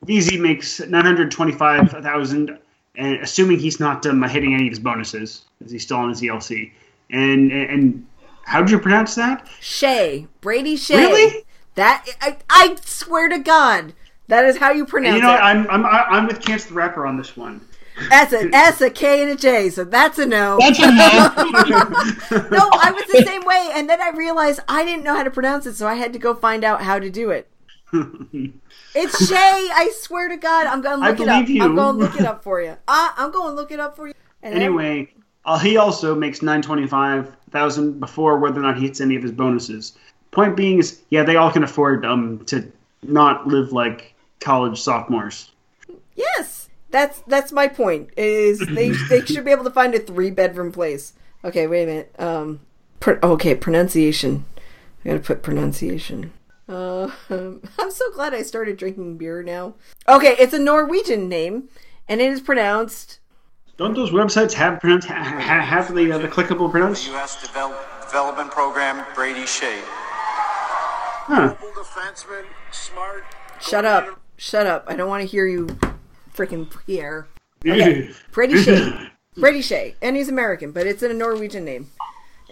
Vesey makes nine hundred twenty-five thousand, and assuming he's not um, hitting any of his bonuses, as he's still on his ELC. And, and how did you pronounce that? Skjei, Brady Skjei. Really? That I, I swear to God, that is how you pronounce it. You know, it. what, I'm I'm I'm with Chance the Rapper on this one. That's a S, a K, and a J, so that's a no. That's a no. no, I was the same way, and then I realized I didn't know how to pronounce it, so I had to go find out how to do it. It's Shay. I swear to God, I'm gonna I look it up. believe you. I'm gonna look it up for you. Uh, I'm gonna look it up for you. And then- Anyway, uh, he also makes nine twenty-five thousand before whether or not he hits any of his bonuses. Point being is, yeah, they all can afford um to not live like college sophomores. yes, that's that's my point. Is they they should be able to find a three bedroom place. Okay, wait a minute. Um, pr- okay, pronunciation. I gotta put pronunciation. Uh, I'm so glad I started drinking beer now. Okay, it's a Norwegian name, and it is pronounced. Don't those websites have pronounce ha, ha, have the uh, the clickable pronounce? The U.S. Devel- Development Program, Brady Skjei. Huh. defenseman, smart. Shut up! Shut up! I don't want to hear you, freaking Pierre. Okay. Brady Skjei. Brady Skjei. And he's American, but it's in a Norwegian name.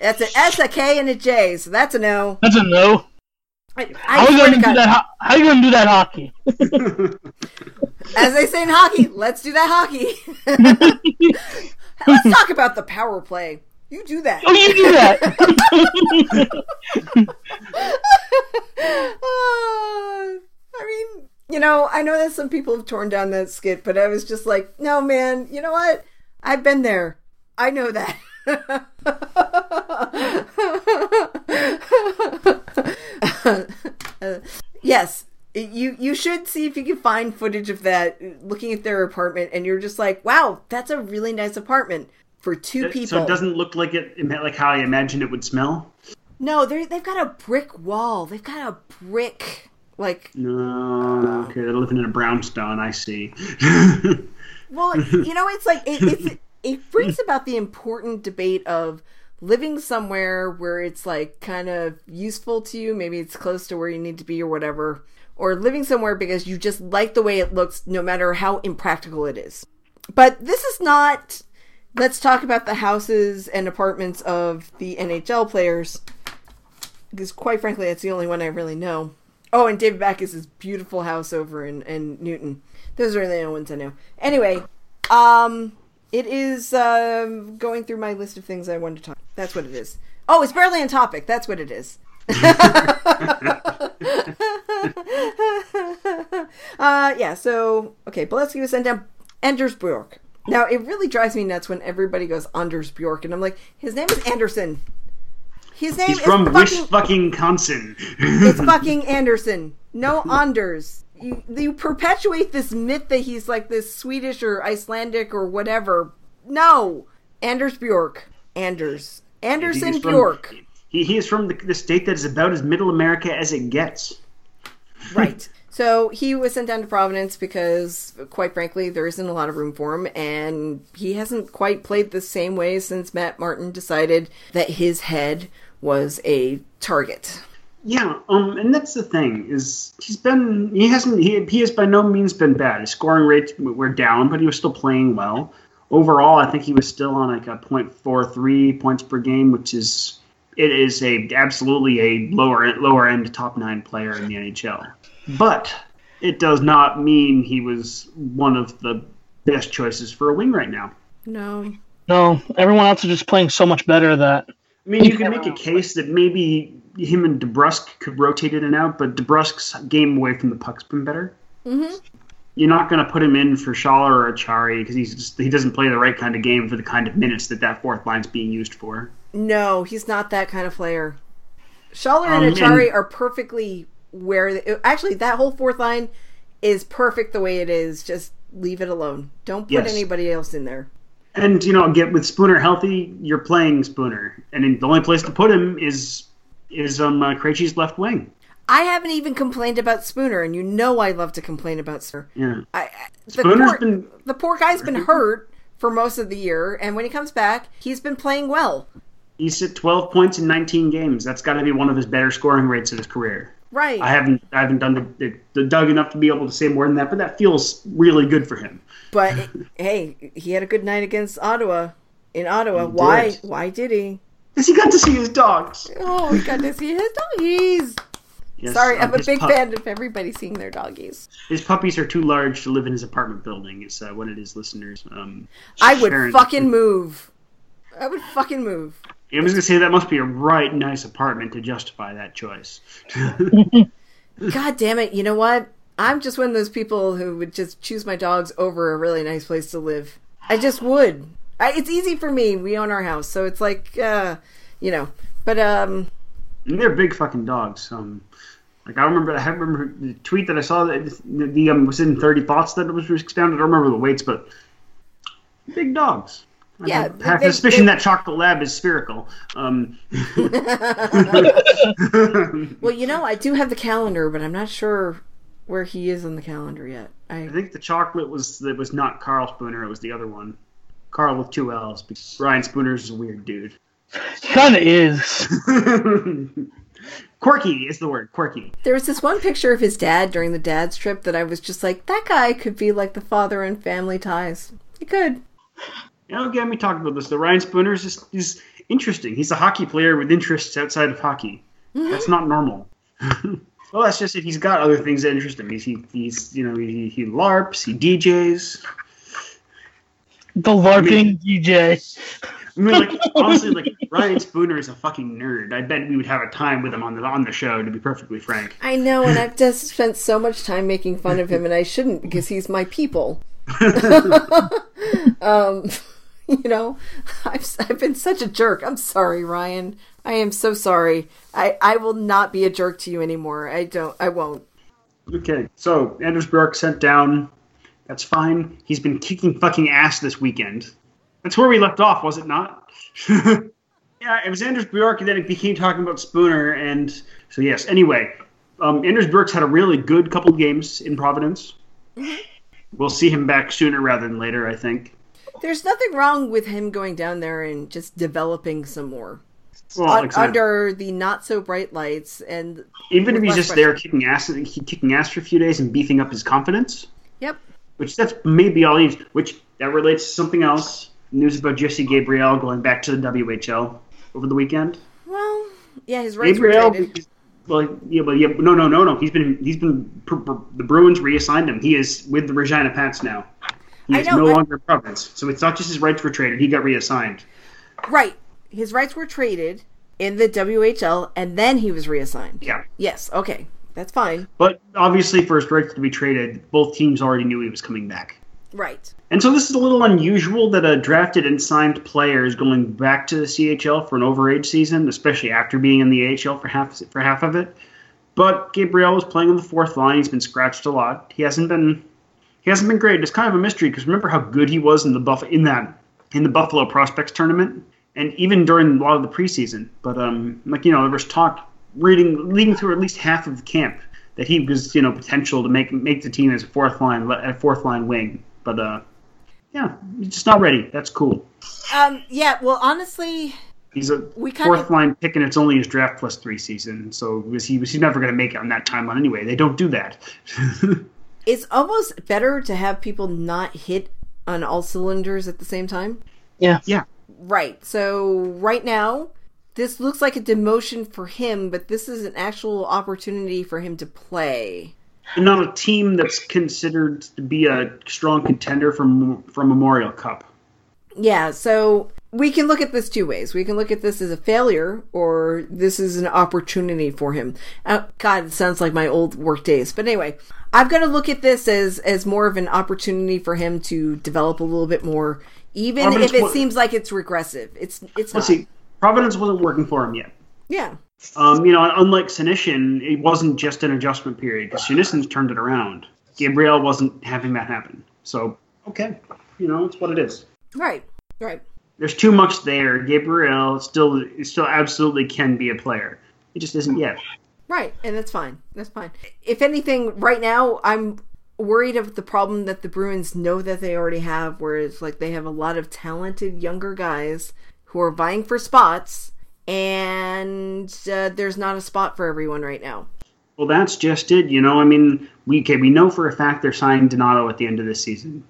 That's an S, a K, and a J, so that's a no. That's a no. I, How are you gonna do God, that? ho- How are you gonna do that hockey? as they say in hockey, let's do that hockey. let's talk about the power play. You do that. Oh, you do that. I mean, you know, I know that some people have torn down that skit, but I was just like, no, man, you know what? I've been there. I know that. Uh, yes, you you should see if you can find footage of that looking at their apartment, and you're just like, wow, that's a really nice apartment for two people. So it doesn't look like it like how I imagined it would smell. No, they they've got a brick wall. They've got a brick like No, okay, they're living in a brownstone. I see. well, you know, it's like it, it's it brings about the important debate of living somewhere where it's like kind of useful to you, maybe it's close to where you need to be or whatever, or living somewhere because you just like the way it looks no matter how impractical it is. But this is not let's talk about the houses and apartments of the NHL players because quite frankly that's the only one I really know. Oh, and David Backes' beautiful house over in, in Newton. Those are the only ones I know. Anyway, um, it is um, going through my list of things I wanted to talk. That's what it is. Oh, it's barely on topic. That's what it is. uh, yeah. So okay, Beleskey was sent down. Anders Bjork. Now it really drives me nuts when everybody goes Anders Bjork, and I'm like, his name is Anderson. His name He's is from fucking, Wish fucking Wisconsin. it's fucking Anderson. No Anders. You, you perpetuate this myth that he's like this Swedish or Icelandic or whatever. No, Anders Bjork. Anders. Anderson He's from- Bjork. He, he is from the, the state that is about as middle America as it gets. Right. So he was sent down to Providence because, quite frankly, there isn't a lot of room for him, and he hasn't quite played the same way since Matt Martin decided that his head was a target. Yeah, um, and that's the thing is he's been he hasn't he, he has by no means been bad. His scoring rates were down, but he was still playing well. Overall, I think he was still on like a .43 points per game, which is it is a absolutely a lower lower end top nine player in the NHL. But it does not mean he was one of the best choices for a wing right now. No. No, everyone else is just playing so much better that I mean, you can make a case that maybe him and DeBrusk could rotate in and out, but DeBrusk's game away from the puck's been better. Mm-hmm. You're not going to put him in for Schaller or Acciari because he's just he doesn't play the right kind of game for the kind of minutes that that fourth line's being used for. No, he's not that kind of player. Schaller Um, and Acciari and- are perfectly where. They, actually, that whole fourth line is perfect the way it is. Just leave it alone. Don't put Yes. anybody else in there. And you know, get with Spooner healthy, you're playing Spooner, and the only place to put him is is um uh, Krejci's left wing. I haven't even complained about Spooner, and you know I love to complain about Spooner. Yeah, I, I- the, Spooner's poor, been- the poor guy's been hurt for most of the year, and when he comes back, he's been playing well. he's at 12 points in 19 games. That's got to be one of his better scoring rates of his career. Right. I haven't I haven't done the, the dug enough to be able to say more than that, but that feels really good for him. But hey, he had a good night against Ottawa. In Ottawa, He why? did. Why did he? Because he got to see his dogs. Oh, he got to see his doggies. Yes, Sorry, um, I'm a big pup- fan of everybody seeing their doggies. His puppies are too large to live in his apartment building. Is uh, of his listeners. Um, I would Sharon- fucking move. I would fucking move. I was gonna say that must be a right nice apartment to justify that choice. God damn it! You know what? I'm just one of those people who would just choose my dogs over a really nice place to live. I just would. I, it's easy for me. We own our house, so it's like, uh, you know. But um, And they're big fucking dogs. Um, like I remember, I remember the tweet that I saw that the, the um, was in Thirty Thoughts that it was expounded. I don't remember the weights, but big dogs. I Yeah, have a suspicion they- that chocolate lab is spherical. Um, well, you know, I do have the calendar, but I'm not sure where he is on the calendar yet. I I think the chocolate was that was not Carl Spooner. It was the other one. Carl with two L's. because Ryan Spooner's is a weird dude. kind of is. quirky is the word. Quirky. there was this one picture of his dad during the dad's trip that I was just like, that guy could be like the father in Family Ties. He could. You know, again, we talked about this. The Ryan Spooner is just, is interesting. He's a hockey player with interests outside of hockey. Mm-hmm. That's not normal. well, that's just it. He's got other things that interest him. He's, he, he's you know, he, he larps, he DJs. The LARPing DJ. I mean, like honestly, like Ryan Spooner is a fucking nerd. I bet we would have a time with him on the on the show. To be perfectly frank. I know, and I've just spent so much time making fun of him, and I shouldn't because he's my people. um, you know, I've, I've been such a jerk. I'm sorry, Ryan. I am so sorry. I, I will not be a jerk to you anymore. I don't. I won't. Okay, so Anders Bjork sent down. That's fine. He's been kicking fucking ass this weekend. That's where we left off, was it not? yeah, it was Anders Bjork, and then it became talking about Spooner, and so yes. Anyway, um, Anders Bjork's had a really good couple games in Providence. We'll see him back sooner rather than later, I think. There's nothing wrong with him going down there and just developing some more. Well, exactly. under the not so bright lights and even if he's just there kicking ass, kicking ass for a few days and beefing up his confidence. Yep. Which that's maybe all he needs. Which that relates to something else. News about Jesse Gabrielle going back to the WHL over the weekend. Well, yeah, his rights were Gabrielle, traded. well, yeah, but yeah, no, no, no, no. He's been, he's been. pr- pr- The Bruins reassigned him. He is with the Regina Pats now. He I is know, no but- longer in Providence. So it's not just his rights were traded. He got reassigned. Right. His rights were traded in the WHL, and then he was reassigned. Yeah, Yes. Okay, that's fine. but obviously for his rights to be traded, both teams already knew he was coming back. Right. And so this is a little unusual that a drafted and signed player is going back to the CHL for an overage season, especially after being in the AHL for half for half of it. But Gabrielle was playing on the fourth line. He's been scratched a lot. He hasn't been he hasn't been great. It's kind of a mystery because remember how good he was in the Buff in that in the Buffalo Prospects tournament, and even during a lot of the preseason. But um, like you know, there was talk reading leading through at least half of the camp that he was you know potential to make make the team as a fourth line a fourth line wing. But uh, yeah, he's just not ready. That's cool. Um, yeah. Well, honestly, He's a We kind fourth line pick, and it's only his draft plus three season. So was he was he's never going to make it on that timeline anyway. They don't do that. it's almost better to have people not hit on all cylinders at the same time. Yeah. yeah, Right. So right now, this looks like a demotion for him, but this is an actual opportunity for him to play. and not a team that's considered to be a strong contender from from Memorial Cup. Yeah, so we can look at this two ways. We can look at this as a failure, or this is an opportunity for him. Uh, God, it sounds like my old work days. But anyway, I've got to look at this as as more of an opportunity for him to develop a little bit more, even if it seems like it's regressive. It's it's Let's not. see, Providence wasn't working for him yet. Yeah, Um, you know, unlike Senyshyn, it wasn't just an adjustment period because Senyshyn's turned it around. Gabrielle wasn't having that happen. So okay, you know, it's what it is. right, right. There's too much there. Gabrielle still still absolutely can be a player. It just isn't yet. Right, and that's fine. That's fine. If anything, right now I'm worried of the problem that the Bruins know that they already have, whereas like they have a lot of talented younger guys who are vying for spots, and uh, there's not a spot for everyone right now. Well, that's just it. You know, I mean, we okay, we know for a fact they're signing Donato at the end of this season.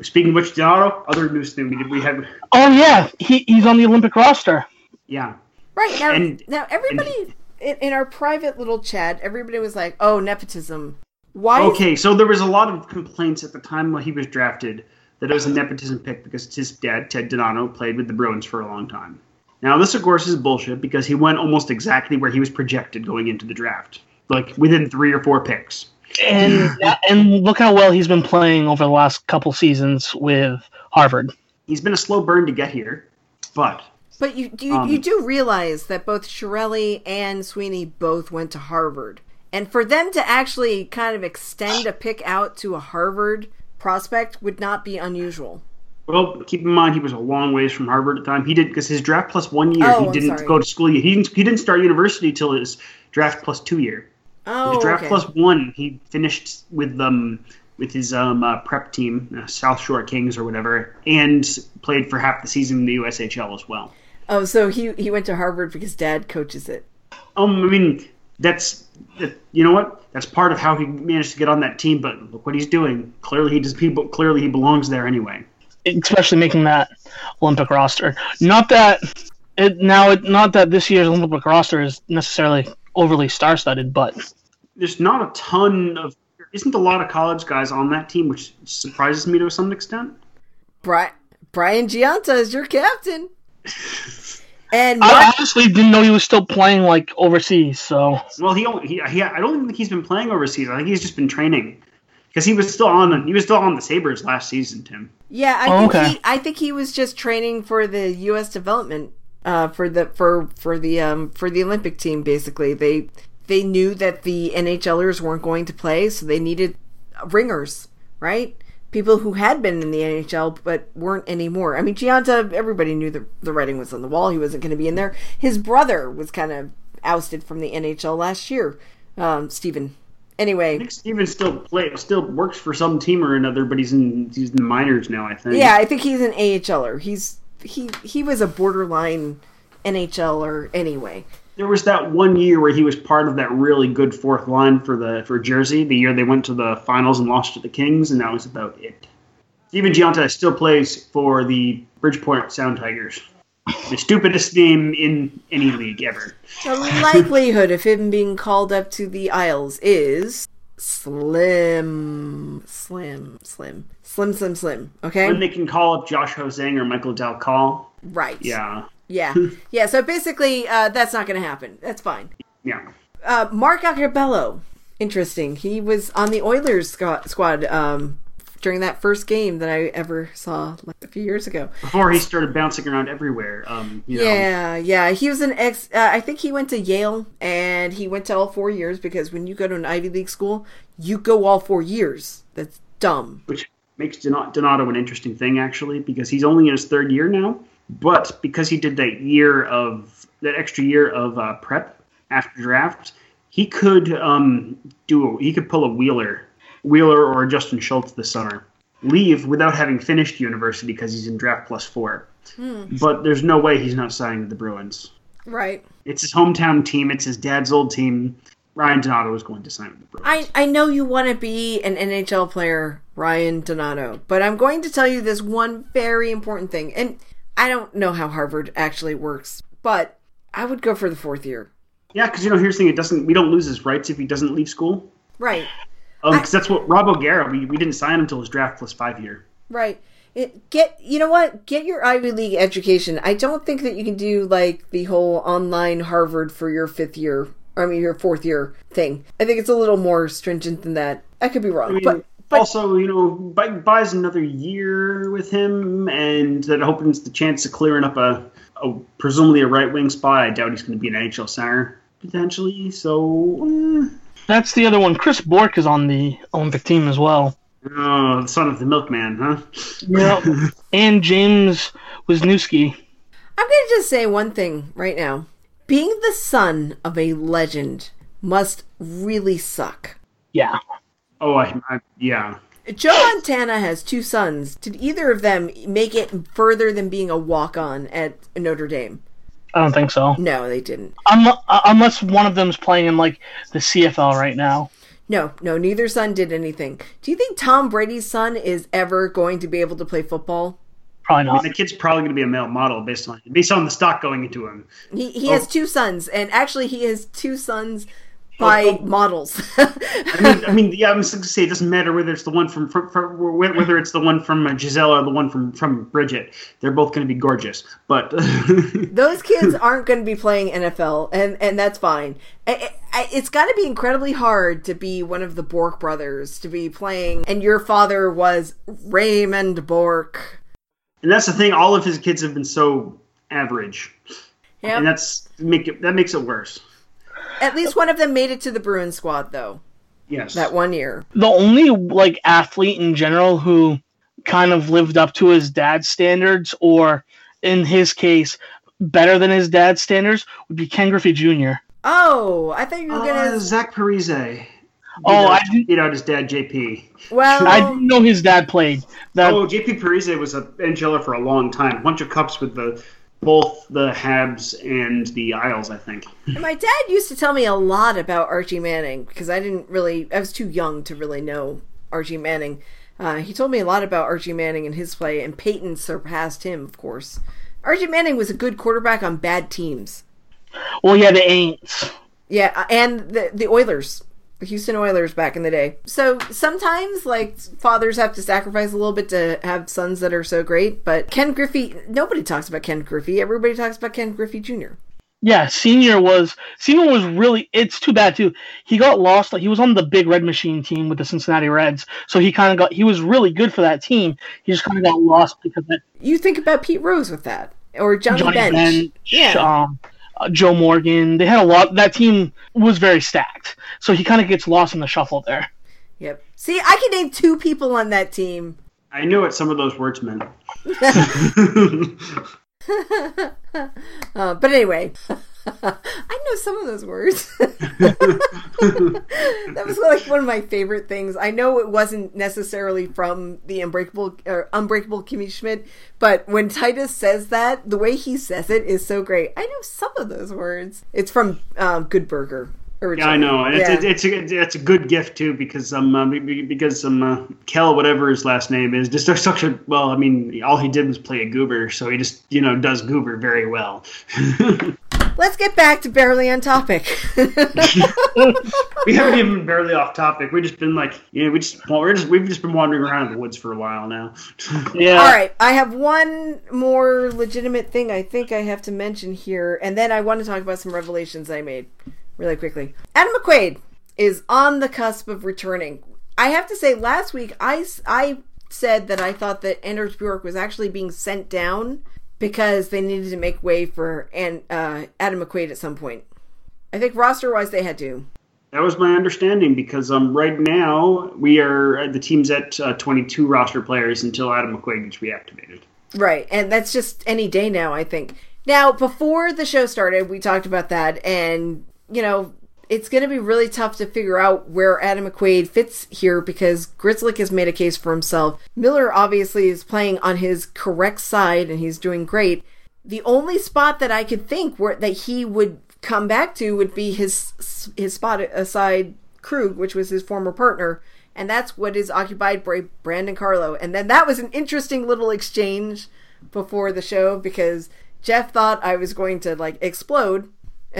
Speaking of which, Donato, other news thing we did, we had, Oh yeah, he, he's on the Olympic roster. yeah, Right now, And- now everybody in, in our private little chat, everybody was like, "Oh, nepotism." Why? is- Okay, so there was a lot of complaints at the time when he was drafted that it was a nepotism pick because his dad, Ted Donato, played with the Bruins for a long time. Now, this, of course, is bullshit because he went almost exactly where he was projected going into the draft, like within three or four picks. And and look how well he's been playing over the last couple seasons with Harvard. He's been a slow burn to get here, but But you you, Um, you do realize that both Chiarelli and Sweeney both went to Harvard. And for them to actually kind of extend a pick out to a Harvard prospect would not be unusual. well, keep in mind he was a long ways from Harvard at the time. He did because his draft plus one year, Oh, he I'm didn't sorry. go to school. yet. He didn't. He didn't start university till his draft plus two year. Oh, His draft okay. plus one, he finished with um with his um uh, prep team, uh, South Shore Kings or whatever, and played for half the season in the USHL as well. Oh, so he he went to Harvard because dad coaches it. Um, I mean, that's that, you know what? That's part of how he managed to get on that team. But look what he's doing. Clearly, he does. People clearly he belongs there anyway. especially making that Olympic roster. Not that it now, it, not that this year's Olympic roster is necessarily overly star-studded, but There's not a ton of. Isn't a lot of college guys on that team, which surprises me to some extent. Bri- Brian Gionta is your captain. And I Mark, honestly didn't know he was still playing like overseas. So Well, he, only, he, he I don't think he's been playing overseas. I think he's just been training because he was still on the he was still on the Sabres last season, Tim. yeah, I Oh, think okay. he I think he was just training for the U.S. development uh, for the for for the um for the Olympic team. Basically, they they knew that the NHLers weren't going to play, so they needed ringers, right? People who had been in the NHL but weren't anymore. I mean, Gionta, everybody knew the the writing was on the wall. He wasn't going to be in there. His brother was kind of ousted from the NHL last year. Um, Stephen. I Anyway, think Stephen still play still works for some team or another, but he's in he's in the minors now. I think. Yeah, I think he's an AHLer. He's he he was a borderline NHLer anyway. There was that one year where he was part of that really good fourth line for the for Jersey. The year they went to the finals and lost to the Kings, and that was about it. Stephen Gionta still plays for the Bridgeport Sound Tigers. The stupidest name in any league ever. The likelihood of him being called up to the Isles is slim, slim, slim, slim, slim, slim. Okay, When they can call up Josh Ho-Sang or Michael Dal Colle, right? yeah, yeah, yeah. So basically, uh, that's not going to happen. That's fine. yeah. Uh, Mark Arcobello, interesting. He was on the Oilers squad um, during that first game that I ever saw like a few years ago. Before he started bouncing around everywhere. Um, you know, Yeah, yeah. He was an ex. Uh, I think he went to Yale, and he went to all four years because when you go to an Ivy League school, you go all four years. That's dumb. which makes Donato, Donato an interesting thing actually because he's only in his third year now. But because he did that year of that extra year of uh, prep after draft, he could um, do a, he could pull a Wheeler, Wheeler or a Justin Schultz this summer, leave without having finished university because he's in draft plus four. But there's no way he's not signing with the Bruins. Right. It's his hometown team. It's his dad's old team. Ryan Donato is going to sign with the Bruins. I, I know you want to be an NHL player, Ryan Donato, but I'm going to tell you this one very important thing. And I don't know how Harvard actually works, but I would go for the fourth year. Yeah, because you know, here's the thing: it doesn't. We don't lose his rights if he doesn't leave school. Right. Um, because that's what Rob O'Gara. We, we didn't sign him until his draft plus five year. Right. It, get you know what? Get your Ivy League education. I don't think that you can do like the whole online Harvard for your fifth year. I mean, your fourth year thing. I think it's a little more stringent than that. I could be wrong, I mean, but but also, you know, buy, buys another year with him, and that opens the chance of clearing up a, a presumably a right wing spot. I doubt he's going to be an NHL center potentially. So, eh. That's the other one. Chris Bourque is on the Olympic team as well. oh, the son of the milkman, huh? Yeah. and James Wisniewski. I'm going to just say one thing right now. Being the son of a legend must really suck. Yeah. Oh, I, I yeah. Joe Montana has two sons. Did either of them make it further than being a walk on at Notre Dame? I don't think so. No, they didn't. Um, unless one of them's playing in like the CFL right now. No, no, neither son did anything. Do you think Tom Brady's son is ever going to be able to play football? Probably not. The kid's probably going to be a male model based on based on the stock going into him. He he has two sons, and actually he has two sons by Oh. models. I mean, I mean, yeah, I'm just going to say it doesn't matter whether it's the one from, from, from whether it's the one from uh, Gisele or the one from from Bridget. They're both going to be gorgeous, but Those kids aren't going to be playing NFL, and and that's fine. I- I- It's got to be incredibly hard to be one of the Bourque brothers to be playing, and your father was Raymond Bourque. and that's the thing. All of his kids have been so average, Yep. and that's make it that makes it worse. At least one of them made it to the Bruins squad, though. Yes, That one year. the only like athlete in general who kind of lived up to his dad's standards, or in his case, better than his dad's standards, would be Ken Griffey Jr. Oh, I thought you were Uh, gonna. Zach Parise. Oh, beat I didn't, beat out his dad, JP. Well, I didn't know his dad played. That Oh, JP Parise was a NHLer for a long time. A bunch of cups with the both the Habs and the Isles, I think. my dad used to tell me a lot about Archie Manning because I didn't really. I was too young to really know Archie Manning. Uh, he told me a lot about Archie Manning and his play, and Peyton surpassed him, of course. Archie Manning was a good quarterback on bad teams. well, yeah, the Aints. Yeah, and the the Oilers, the Houston Oilers back in the day. So sometimes, like fathers have to sacrifice a little bit to have sons that are so great. But Ken Griffey, nobody talks about Ken Griffey. Everybody talks about Ken Griffey Jr. Yeah, senior was senior was really. It's too bad too. He got lost. Like he was on the big red machine team with the Cincinnati Reds, so he kind of got. He was really good for that team. He just kind of got lost because that You think about Pete Rose with that, or Johnny, Johnny Bench. Bench, Yeah. um, uh, Joe Morgan. They had a lot. That team was very stacked, so he kind of gets lost in the shuffle there. Yep. See, I can name two people on that team. I knew what some of those words meant. Uh, but anyway, I know some of those words. that was like one of my favorite things. I know it wasn't necessarily from the Unbreakable or Unbreakable Kimmy Schmidt, but when Titus says that, the way he says it is so great. I know some of those words. It's from um, Good Burger. Yeah, I know. And Yeah. It's, it's, it's, a, it's a good gift too because um uh, be- be- because um uh, Kel whatever his last name is just such a well. I mean, all he did was play a goober, so he just you know does goober very well. Let's get back to barely on topic. we haven't even been barely off topic. We've just been like you know we just well, we're just we've just been wandering around in the woods for a while now. Yeah. All right, I have one more legitimate thing I think I have to mention here, and then I want to talk about some revelations I made really quickly. Adam McQuaid is on the cusp of returning. I have to say, last week I, I said that I thought that Anders Bjork was actually being sent down because they needed to make way for and uh, Adam McQuaid at some point. I think roster wise they had to. That was my understanding because um, right now we are the team's at uh, 22 roster players until Adam McQuaid gets reactivated. Right, and that's just any day now. I think. Now, before the show started, we talked about that, and you know, it's going to be really tough to figure out where Adam McQuaid fits here because Grzelcyk has made a case for himself. Miller obviously is playing on his correct side, and he's doing great. The only spot that I could think where that he would come back to would be his his spot aside Krug, which was his former partner, and that's what is occupied by Brandon Carlo. And then that was an interesting little exchange before the show because Jeff thought I was going to like explode.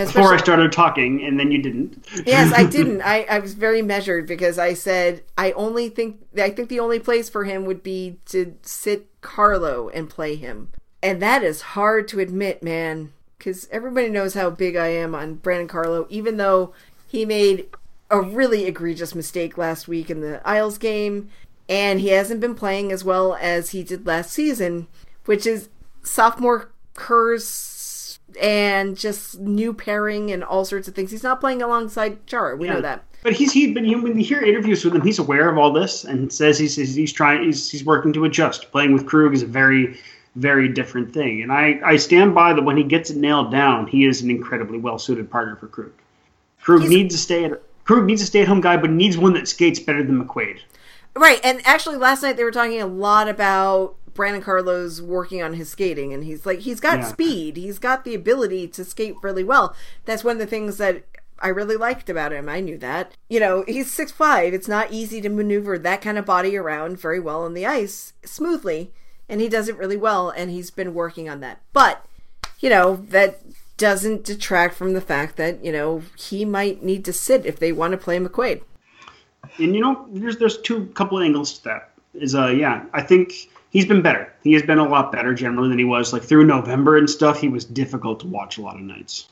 Before I started talking, and then you didn't. yes, I didn't. I, I was very measured because I said I only think I think the only place for him would be to sit Carlo and play him, and that is hard to admit, man because everybody knows how big I am on Brandon Carlo, even though he made a really egregious mistake last week in the Isles game, and he hasn't been playing as well as he did last season, which is sophomore curse and just new pairing and all sorts of things. He's not playing alongside Chara. We yeah. know that. But he's he but when you hear interviews with him, he's aware of all this and says he's he's trying he's he's working to adjust. Playing with Krug is a very very different thing. And I, I stand by that when he gets it nailed down, he is an incredibly well suited partner for Krug. Krug He's, needs to stay at Krug needs a stay at home guy, but needs one that skates better than McQuaid. Right, and actually last night they were talking a lot about Brandon Carlo's working on his skating, and he's like he's got yeah. speed, he's got the ability to skate really well. That's one of the things that I really liked about him. I knew that. You know, he's six five. It's not easy to maneuver that kind of body around very well on the ice smoothly and he does it really well and he's been working on that but you know that doesn't detract from the fact that you know he might need to sit if they want to play mcquaid and you know there's there's two couple of angles to that is uh yeah i think he's been better he has been a lot better generally than he was like through november and stuff he was difficult to watch a lot of nights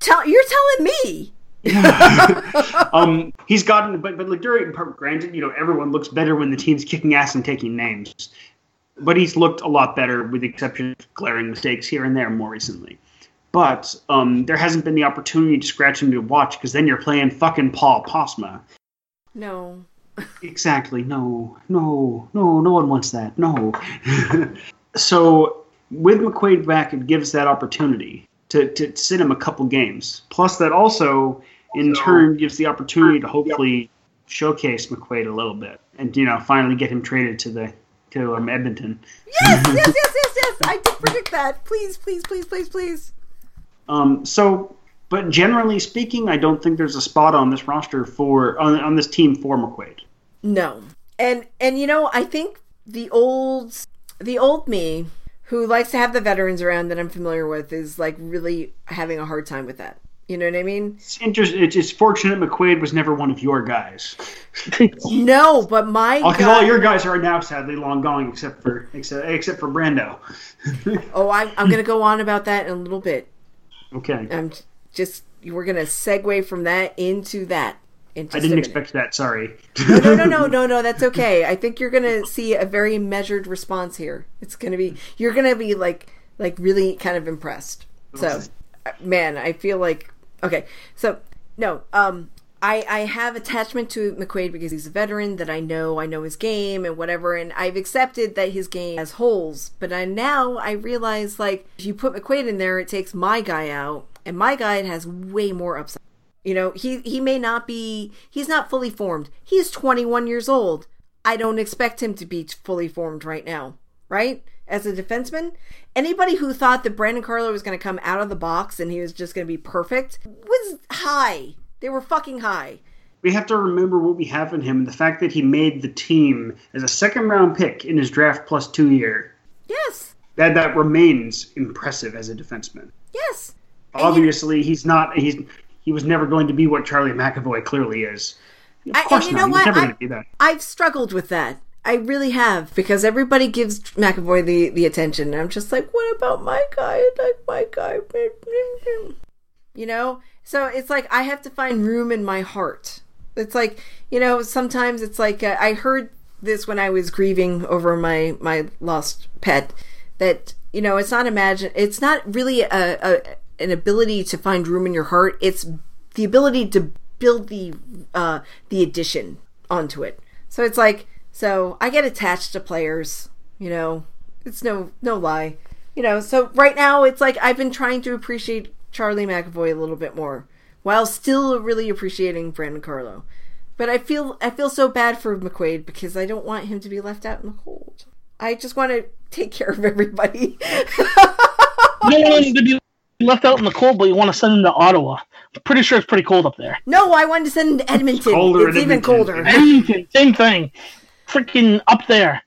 Tell, you're telling me um, he's gotten, but but like during, granted, you know, everyone looks better when the team's kicking ass and taking names but he's looked a lot better, with the exception of glaring mistakes here and there more recently. But um, there hasn't been the opportunity to scratch him to watch because then you're playing fucking Paul Postma. No. Exactly. No. No. No. No one wants that. No. so with McQuaid back, it gives that opportunity to, to sit him a couple games. Plus, that also in turn gives the opportunity to hopefully showcase McQuaid a little bit and you know finally get him traded to the to um, Edmonton. Yes, yes, yes, yes, yes. I did predict that. Please, please, please, please, please. Um. So, but generally speaking, I don't think there's a spot on this roster for on, on this team for McQuaid. No, and and you know I think the old the old me who likes to have the veterans around that I'm familiar with is like really having a hard time with that. You know what I mean? It's interesting. It's just fortunate McQuaid was never one of your guys. no, but my because all, all, your guys are now sadly long gone, except for except except for Brando. oh, I'm I'm gonna go on about that in a little bit. Okay. I'm just we're gonna segue from that into that. I didn't expect that. Sorry. no, no, no, no, no, no. That's okay. I think you're gonna see a very measured response here. It's gonna be you're gonna be like like really kind of impressed. So, man, I feel like Okay, so no, um, I I have attachment to McQuaid because he's a veteran that I know. I know his game and whatever, and I've accepted that his game has holes. But I now I realize like if you put McQuaid in there, it takes my guy out, and my guy has way more upside. You know, he he may not be he's not fully formed. He's 21 years old. I don't expect him to be fully formed right now, right? As a defenseman, anybody who thought that Brandon Carlo was going to come out of the box and he was just going to be perfect was high. They were fucking high. We have to remember what we have in him and the fact that he made the team as a second round pick in his draft plus two year. Yes. That that remains impressive as a defenseman. Yes. Obviously, he, he's not. He's he was never going to be what Charlie McAvoy clearly is. Of course I, you not. Know what? never going be that. I've struggled with that. I really have because everybody gives McAvoy the the attention. And I'm just like, what about my guy? Like my guy, you know. So it's like I have to find room in my heart. It's like you know sometimes it's like uh, I heard this when I was grieving over my my lost pet. That you know, it's not imagine. It's not really a, a an ability to find room in your heart. It's the ability to build the uh, the addition onto it. So it's like so I get attached to players. You know, it's no no lie. You know, so right now it's like I've been trying to appreciate Charlie McAvoy a little bit more, while still really appreciating Brandon Carlo. But I feel I feel so bad for McQuaid because I don't want him to be left out in the cold. I just want to take care of everybody. You don't want him to be left out in the cold, but you want to send him to Ottawa. I'm pretty sure it's pretty cold up there. no, I wanted to send him to Edmonton. colder It's, in even Edmonton. colder. Edmonton, same thing. Freaking up there.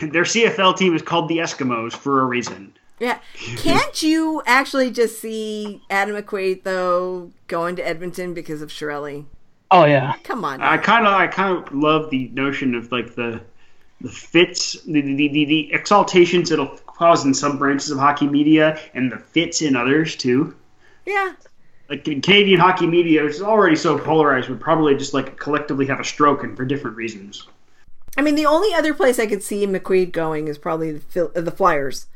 Their CFL team is called the Eskimos for a reason. Yeah. Can't you actually just see Adam McQuaid though going to Edmonton because of Chiarelli? Oh yeah. Come on. I kind of, I kind of love the notion of like the, the fits, the the, the, the exaltations it'll cause in some branches of hockey media, and the fits in others too. yeah. Like Canadian hockey media, which is already so polarized, would probably just like collectively have a stroke and for different reasons. I mean, the only other place I could see McQuaid going is probably the, uh, the Flyers.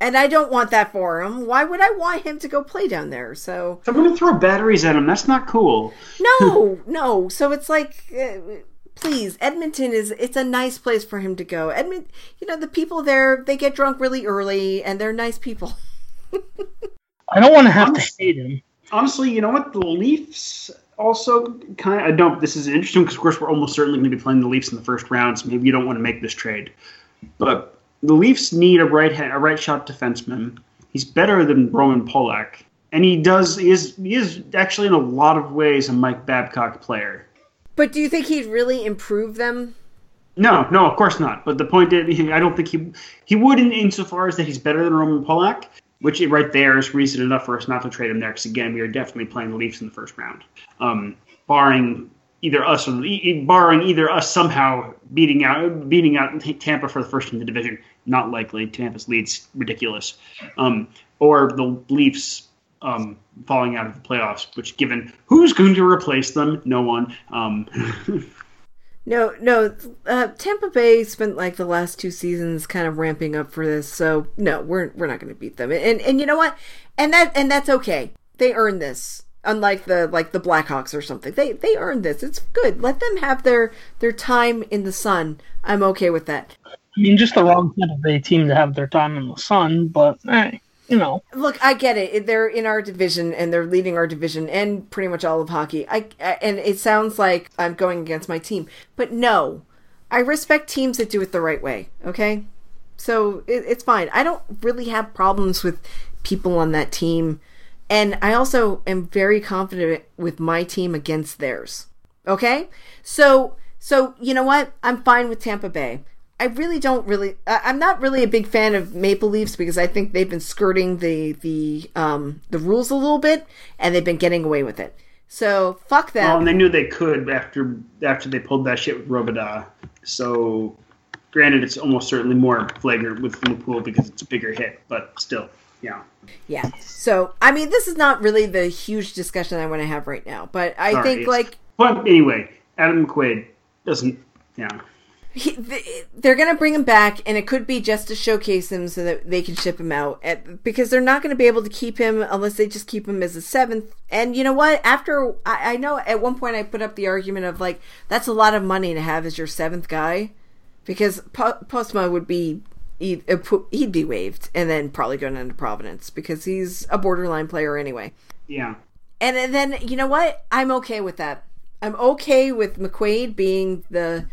And I don't want that for him. Why would I want him to go play down there? So, So I'm gonna throw batteries at him. That's not cool. no, no. So it's like, uh, please, Edmonton is, it's a nice place for him to go. Edmont, you know, the people there, they get drunk really early and they're nice people. I don't want to have to hate him. honestly, you know what? The Leafs also kind of. I don't. This is interesting because, of course, we're almost certainly going to be playing the Leafs in the first round. So maybe you don't want to make this trade, but the Leafs need a right hand, a right shot defenseman. He's better than Roman Polak, and he does. He is. He is actually in a lot of ways a Mike Babcock player. But do you think he'd really improve them? No, no, of course not. But the point is, I don't think he he would in insofar as that he's better than Roman Polak, which right there is reason enough for us not to trade him there. Because again, we are definitely playing the Leafs in the first round, um, barring either us or e- barring either us somehow beating out beating out Tampa for the first in the division. Not likely. Tampa's lead's ridiculous, um, or the Leafs um, falling out of the playoffs. Which, given who's going to replace them, no one. Um, No, no. Uh, Tampa Bay spent like the last two seasons kind of ramping up for this, so no, we're we're not going to beat them. And and you know what? And that and that's okay. They earned this. Unlike the like the Blackhawks or something, they they earned this. It's good. Let them have their their time in the sun. I'm okay with that. I mean, just the wrong Tampa Bay team to have their time in the sun, but hey, you know. Look, I get it. They're in our division and they're leading our division and pretty much all of hockey. I, I and it sounds like I'm going against my team, but no, I respect teams that do it the right way. Okay, so it, it's fine. I don't really have problems with people on that team, and I also am very confident with my team against theirs. Okay, so so you know what? I'm fine with Tampa Bay. I really don't really. I'm not really a big fan of Maple Leafs because I think they've been skirting the the um the rules a little bit, and they've been getting away with it. So fuck them. Well, and they knew they could after after they pulled that shit with Robida. So, granted, it's almost certainly more flagrant with Liverpool because it's a bigger hit, but still, yeah. Yeah. So I mean, this is not really the huge discussion I want to have right now, but I Sorry, think like But anyway, Adam McQuaid doesn't. Yeah. he, they're going to bring him back, and it could be just to showcase him so that they can ship him out. At, because they're not going to be able to keep him unless they just keep him as a seventh. And you know what? After I, I know at one point I put up the argument of like that's a lot of money to have as your seventh guy, because po- Postma would be he'd, he'd be waived and then probably going into Providence because he's a borderline player anyway. Yeah. And, and then you know what? I'm okay with that. I'm okay with McQuaid being the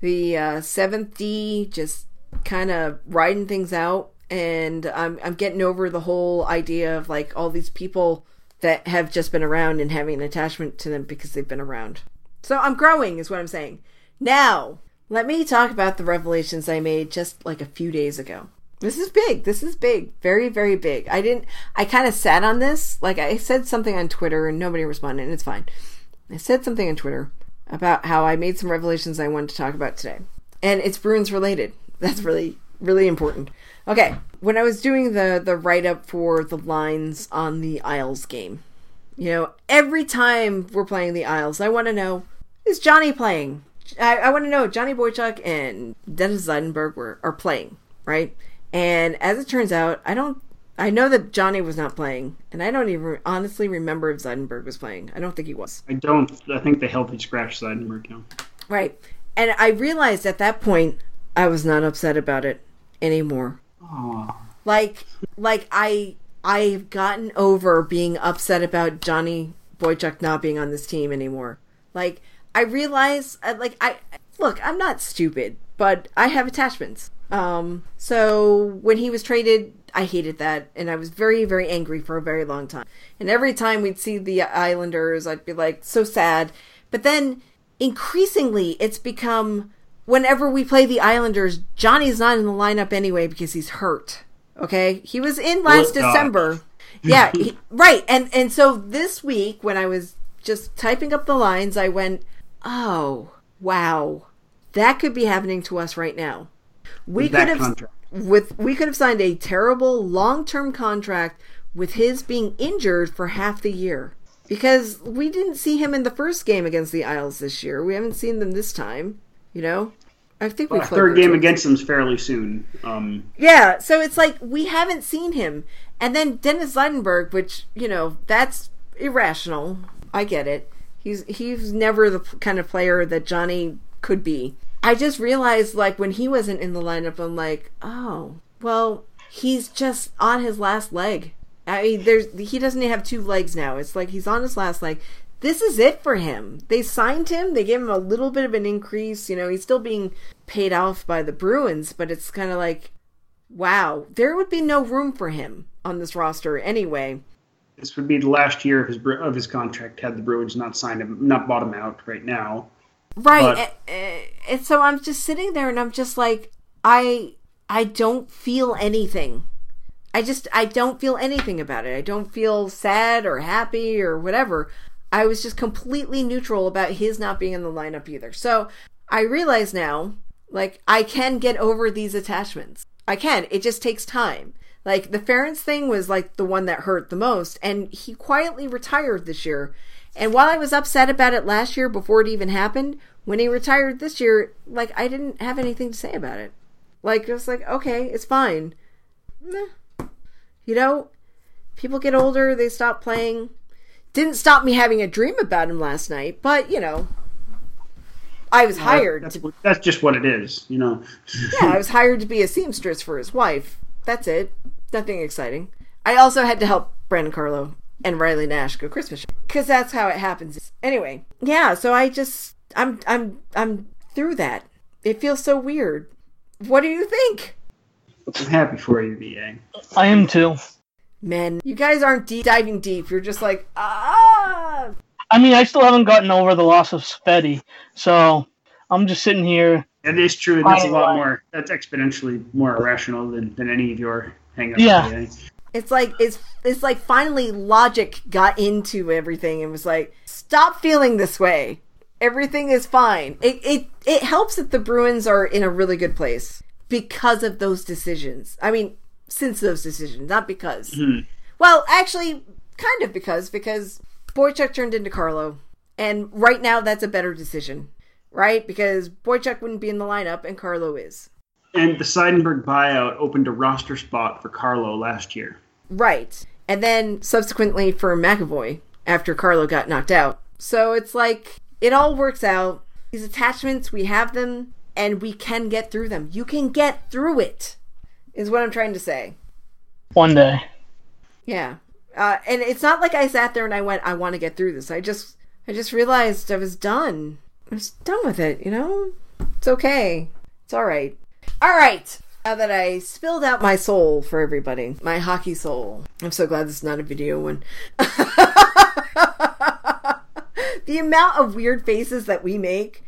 the uh, seventh D, just kind of riding things out. And I'm I'm getting over the whole idea of like all these people that have just been around and having an attachment to them because they've been around. So I'm growing, is what I'm saying. Now, let me talk about the revelations I made just like a few days ago. This is big. This is big. Very, very big. I didn't, I kind of sat on this. Like, I said something on Twitter and nobody responded, and it's fine. I said something on Twitter about how I made some revelations I wanted to talk about today. And it's Bruins related. That's really, really important. Okay. When I was doing the, the write up for the lines on the Isles game, you know, every time we're playing the Isles, I want to know is Johnny playing? I, I want to know Johnny Boychuk and Dennis Seidenberg were are playing, right? And as it turns out, I don't. I know that Johnny was not playing, and I don't even honestly remember if Seidenberg was playing. I don't think he was. I don't. I think they healthy scratch Seidenberg now. Right. And I realized at that point I was not upset about it anymore. Aw. Like like I I've gotten over being upset about Johnny Boychuk not being on this team anymore. Like I realize like I look, I'm not stupid, but I have attachments. Um so when he was traded, I hated that and I was very very angry for a very long time. And every time we'd see the Islanders, I'd be like so sad. But then increasingly it's become whenever we play the Islanders, Johnny's not in the lineup anyway because he's hurt. Okay? He was in last God. December. Yeah, he, right. And and so this week when I was just typing up the lines, I went, "Oh, wow. That could be happening to us right now." We could have contract. with we could have signed a terrible long-term contract with his being injured for half the year. Because we didn't see him in the first game against the Isles this year. We haven't seen them this time, you know? I think we Well, third game against them's fairly soon. Um, Yeah, so it's like we haven't seen him. And then Dennis Seidenberg, which, you know, that's irrational. I get it. He's he's never the kind of player that Johnny could be. I just realized like when he wasn't in the lineup I'm like, "Oh, well, he's just on his last leg." I mean, there's he doesn't have two legs now. It's like he's on his last leg. This is it for him. They signed him. They gave him a little bit of an increase. You know, he's still being paid off by the Bruins, but it's kind of like, wow, there would be no room for him on this roster anyway. This would be the last year of his of his contract had the Bruins not signed him, not bought him out right now. Right. And, and- eh, eh, and so I'm just sitting there and I'm just like, I I don't feel anything. I just I don't feel anything about it. I don't feel sad or happy or whatever. I was just completely neutral about his not being in the lineup either. So I realize now, like, I can get over these attachments. I can. It just takes time. Like the Ference thing was like the one that hurt the most, and he quietly retired this year. And while I was upset about it last year before it even happened, when he retired this year, like I didn't have anything to say about it. Like it was like, okay, it's fine. You know, people get older, they stop playing. Didn't stop me having a dream about him last night, but you know, I was uh, hired That's, to that's just what it is, you know. yeah, I was hired to be a seamstress for his wife. That's it. Nothing exciting. I also had to help Brandon Carlo and Riley Nash go Christmas because that's how it happens. Anyway, yeah. So I just I'm I'm I'm through that. It feels so weird. What do you think, I'm happy for you, VA. I am too. men? You guys aren't deep diving deep. You're just like ah. I mean, I still haven't gotten over the loss of Spetty, so I'm just sitting here. That is true. and That's a I- lot more. That's exponentially more irrational than, than any of your hang-ups. Yeah. VA. It's like it's it's like finally logic got into everything and was like, stop feeling this way. Everything is fine. It it it helps that the Bruins are in a really good place because of those decisions. I mean, since those decisions, not because. Mm-hmm. Well, actually, kind of because because Boychuk turned into Carlo, and right now that's a better decision, right? Because Boychuk wouldn't be in the lineup and Carlo is. And the Seidenberg buyout opened a roster spot for Carlo last year. Right. And then subsequently for McAvoy after Carlo got knocked out. So it's like it all works out. These attachments, we have them and we can get through them. You can get through it, is what I'm trying to say. One day. Yeah. Uh, and it's not like I sat there and I went, I want to get through this. I just, I just realized I was done. I was done with it, you know? It's okay. It's all right. All right. Now that I spilled out my soul for everybody, my hockey soul, I'm so glad this is not a video one. the amount of weird faces that we make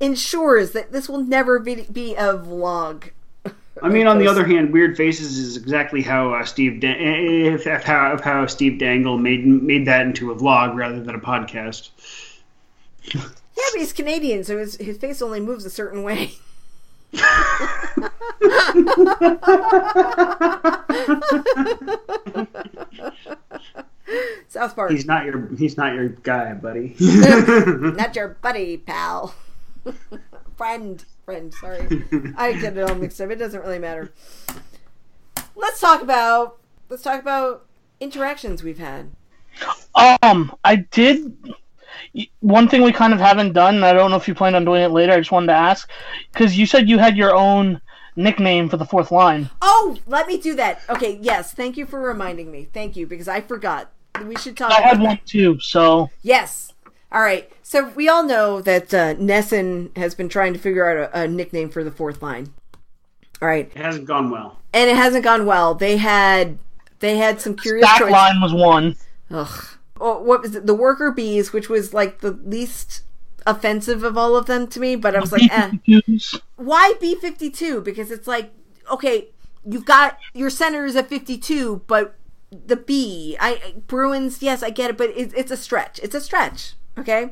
ensures that this will never be, be a vlog. I mean, on the other hand, Weird Faces is exactly how uh, Steve if, if eh, eh, eh, how of how Steve Dangle made made that into a vlog rather than a podcast. Yeah, but he's Canadian, so his, his face only moves a certain way. South Park. He's not your he's not your guy, buddy. Not your buddy, pal. friend, friend. Sorry, I get it all mixed up. It doesn't really matter. Let's talk about let's talk about interactions we've had. Um, I did. One thing we kind of haven't done, and I don't know if you plan on doing it later. I just wanted to ask because you said you had your own nickname for the fourth line. Oh, let me do that. Okay, yes. Thank you for reminding me. Thank you because I forgot. We should talk. I about had that. one too, so Yes. All right. So we all know that uh, NESN has been trying to figure out a, a nickname for the fourth line. All right, It hasn't gone well. and it hasn't gone well. They had they had some curious back choices. line was one. Ugh. Oh, what was it? The worker bees, which was like the least offensive of all of them to me. But I was like, eh. B52s. why B fifty two? Because it's like, okay, you've got your center is at fifty two, but the B, I Bruins, yes, I get it, but it, it's a stretch. It's a stretch. Okay.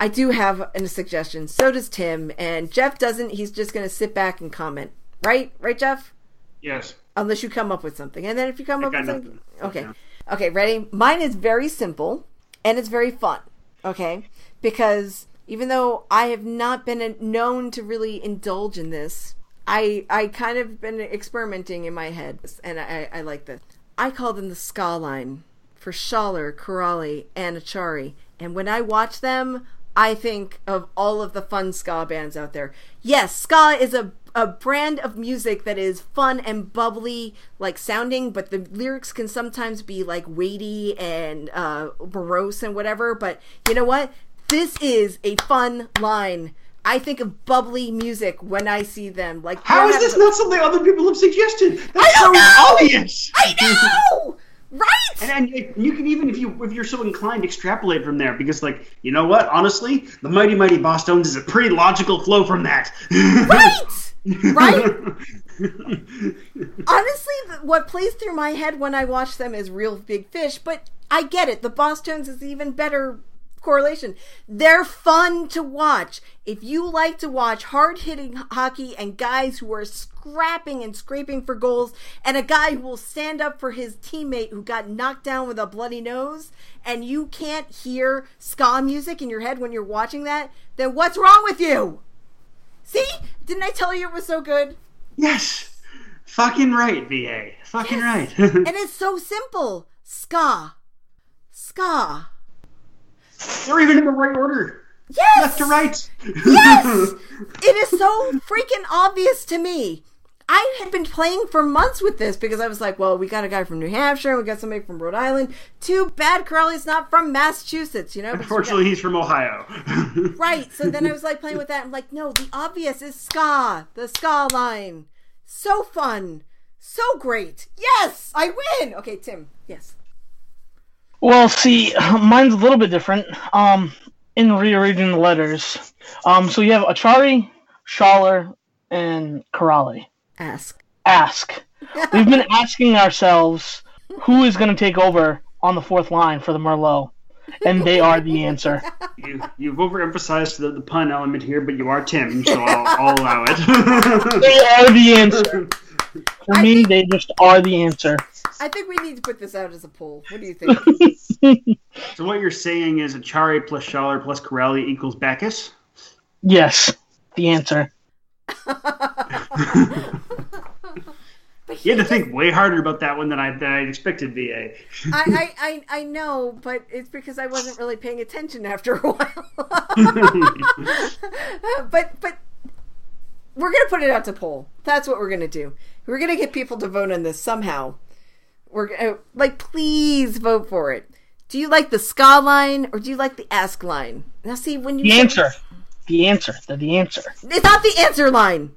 I do have a suggestion. So does Tim, and Jeff doesn't. He's just going to sit back and comment. Right, right, Jeff. Yes. Unless you come up with something, and then if you come up with something, nothing. okay, Yeah. Okay, ready? Mine is very simple, and it's very fun. Okay, because even though I have not been known to really indulge in this, I I kind of been experimenting in my head, and I I like this. I call them the ska line for Schaller, Kuraly, and Acciari, and when I watch them. I think of all of the fun ska bands out there. Yes, ska is a a brand of music that is fun and bubbly like sounding but the lyrics can sometimes be like weighty and uh morose and whatever but you know what this is a fun line i think of bubbly music when i see them like how is this having- not something other people have suggested? That's so know! obvious. i know right And, and you can even, if you if you're so inclined, extrapolate from there because, like, you know what? Honestly, the Mighty Mighty Bosstones is a pretty logical flow from that. right right honestly what plays through my head when i watch them is Reel Big Fish but i get it the Bosstones is even better correlation they're fun to watch if you like to watch hard-hitting hockey and guys who are scrapping and scraping for goals and a guy who will stand up for his teammate who got knocked down with a bloody nose and you can't hear ska music in your head when you're watching that then what's wrong with you see didn't i tell you it was so good yes, fucking right, VA. Fucking Yes. right. and it's so simple. Ska. Ska. They're even in the right order, Yes! left to right. Yes! it is so freaking obvious to me. I had been playing for months with this because I was like, well, we got a guy from New Hampshire, we got somebody from Rhode Island. Too bad Kuraly's not from Massachusetts, you know? we got- he's from Ohio. Right. So then I was like playing with that. I'm like, no, the obvious is ska, the ska line. So fun. So great. Yes, I win. Okay, Tim. Yes. Well, see, mine's a little bit different. Um, in rearranging the letters, um, so you have Acciari, Schaller, and Kuraly. Ask. Ask. We've been asking ourselves who is going to take over on the fourth line for the Merlot, and they are the answer. you, you've overemphasized the, the pun element here, but you are Tim, so I'll, I'll allow it. They are the answer. For me, they just are the answer. I think we need to put this out as a poll. What do you think? so what you're saying is Acciari plus Schaller plus Kuraly equals Backes? Yes, the answer. But You had to think way harder about that one than I, than I expected, VA. I, I, I, I know, but it's because I wasn't really paying attention after a while. but but we're gonna put it out to poll. That's what we're gonna do. We're gonna get people to vote on this somehow. We're gonna like please vote for it. Do you like the ska line or do you like the ask line? Now see when you The say- answer. The answer. They're the answer. It's not the answer line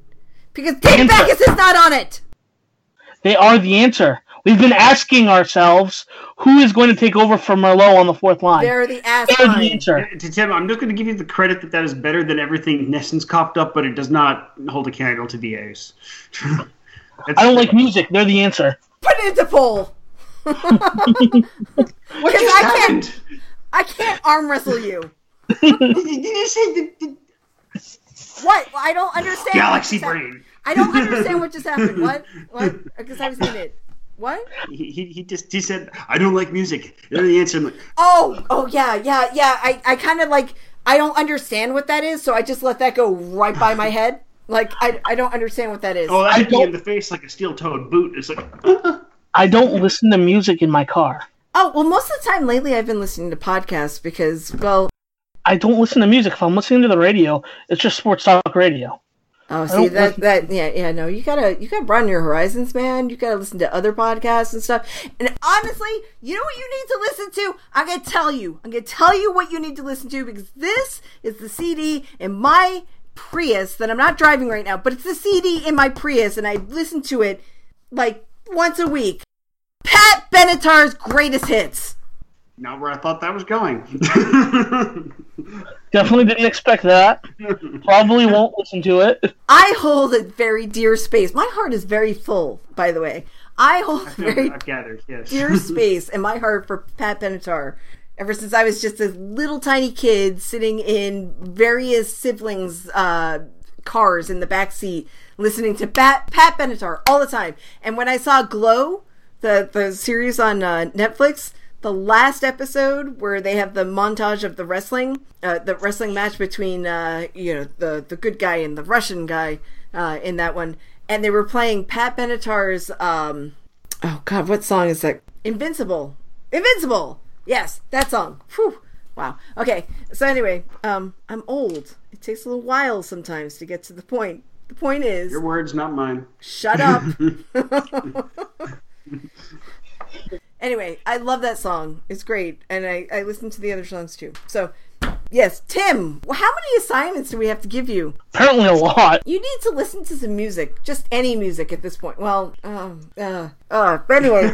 because Dave Answer. Backes is not on it. They are the answer. We've been asking ourselves who is going to take over for Merlot on the fourth line. They're the ask They're the answer. To Tim, I'm just going to give you the credit that that is better than everything NESN's copped up, but it does not hold a candle to VA's. I don't like music. They're the answer. Put it into poll. what just I can't, happened? I can't arm wrestle you. Did you say the, the What? I don't understand. galaxy brain? I don't understand what just happened. What? What? Because I was in it. What? He, he, he just he said I don't like music. They're the answer. I'm like, Oh, oh yeah, yeah, yeah. I, I kind of like I don't understand what that is, so I just let that go right by my head. Like I, I don't understand what that is. Oh, I that hit me in the face like a steel-toed boot. It's like, I don't listen to music in my car. Oh, well, most of the time lately I've been listening to podcasts because, well, I don't listen to music. If I'm listening to the radio, it's just sports talk radio. oh, see that listen- that yeah yeah no, you gotta you gotta broaden your horizons, man. You gotta listen to other podcasts and stuff. And honestly, you know what you need to listen to? I'm gonna tell you. I'm gonna tell you what you need to listen to because this is the CD in my Prius that I'm not driving right now, but it's the CD in my Prius, and I listen to it like once a week. Pat Benatar's greatest hits. not where I thought that was going. Definitely didn't expect that. Probably won't listen to it. I hold a very dear space. My heart is very full, by the way. I hold a very I've gathered, yes. dear space in my heart for Pat Benatar. Ever since I was just a little tiny kid sitting in various siblings' uh, cars in the back seat, listening to Pat, Pat Benatar all the time. And when I saw Glow, the the series on uh, Netflix, the last episode where they have the montage of the wrestling, uh, the wrestling match between uh, you know the the good guy and the Russian guy uh, in that one, and they were playing Pat Benatar's um, oh god, what song is that? Invincible, Invincible. Yes, that song. Whew. Wow. Okay. So anyway, um, I'm old. It takes a little while sometimes to get to the point. The point is, Your words, not mine. Shut up. anyway, I love that song. It's great. And I, I listen to the other songs too. So, yes, Tim, how many assignments do we have to give you? Apparently a lot. You need to listen to some music. Just any music at this point. Well, um, uh, uh, but anyway,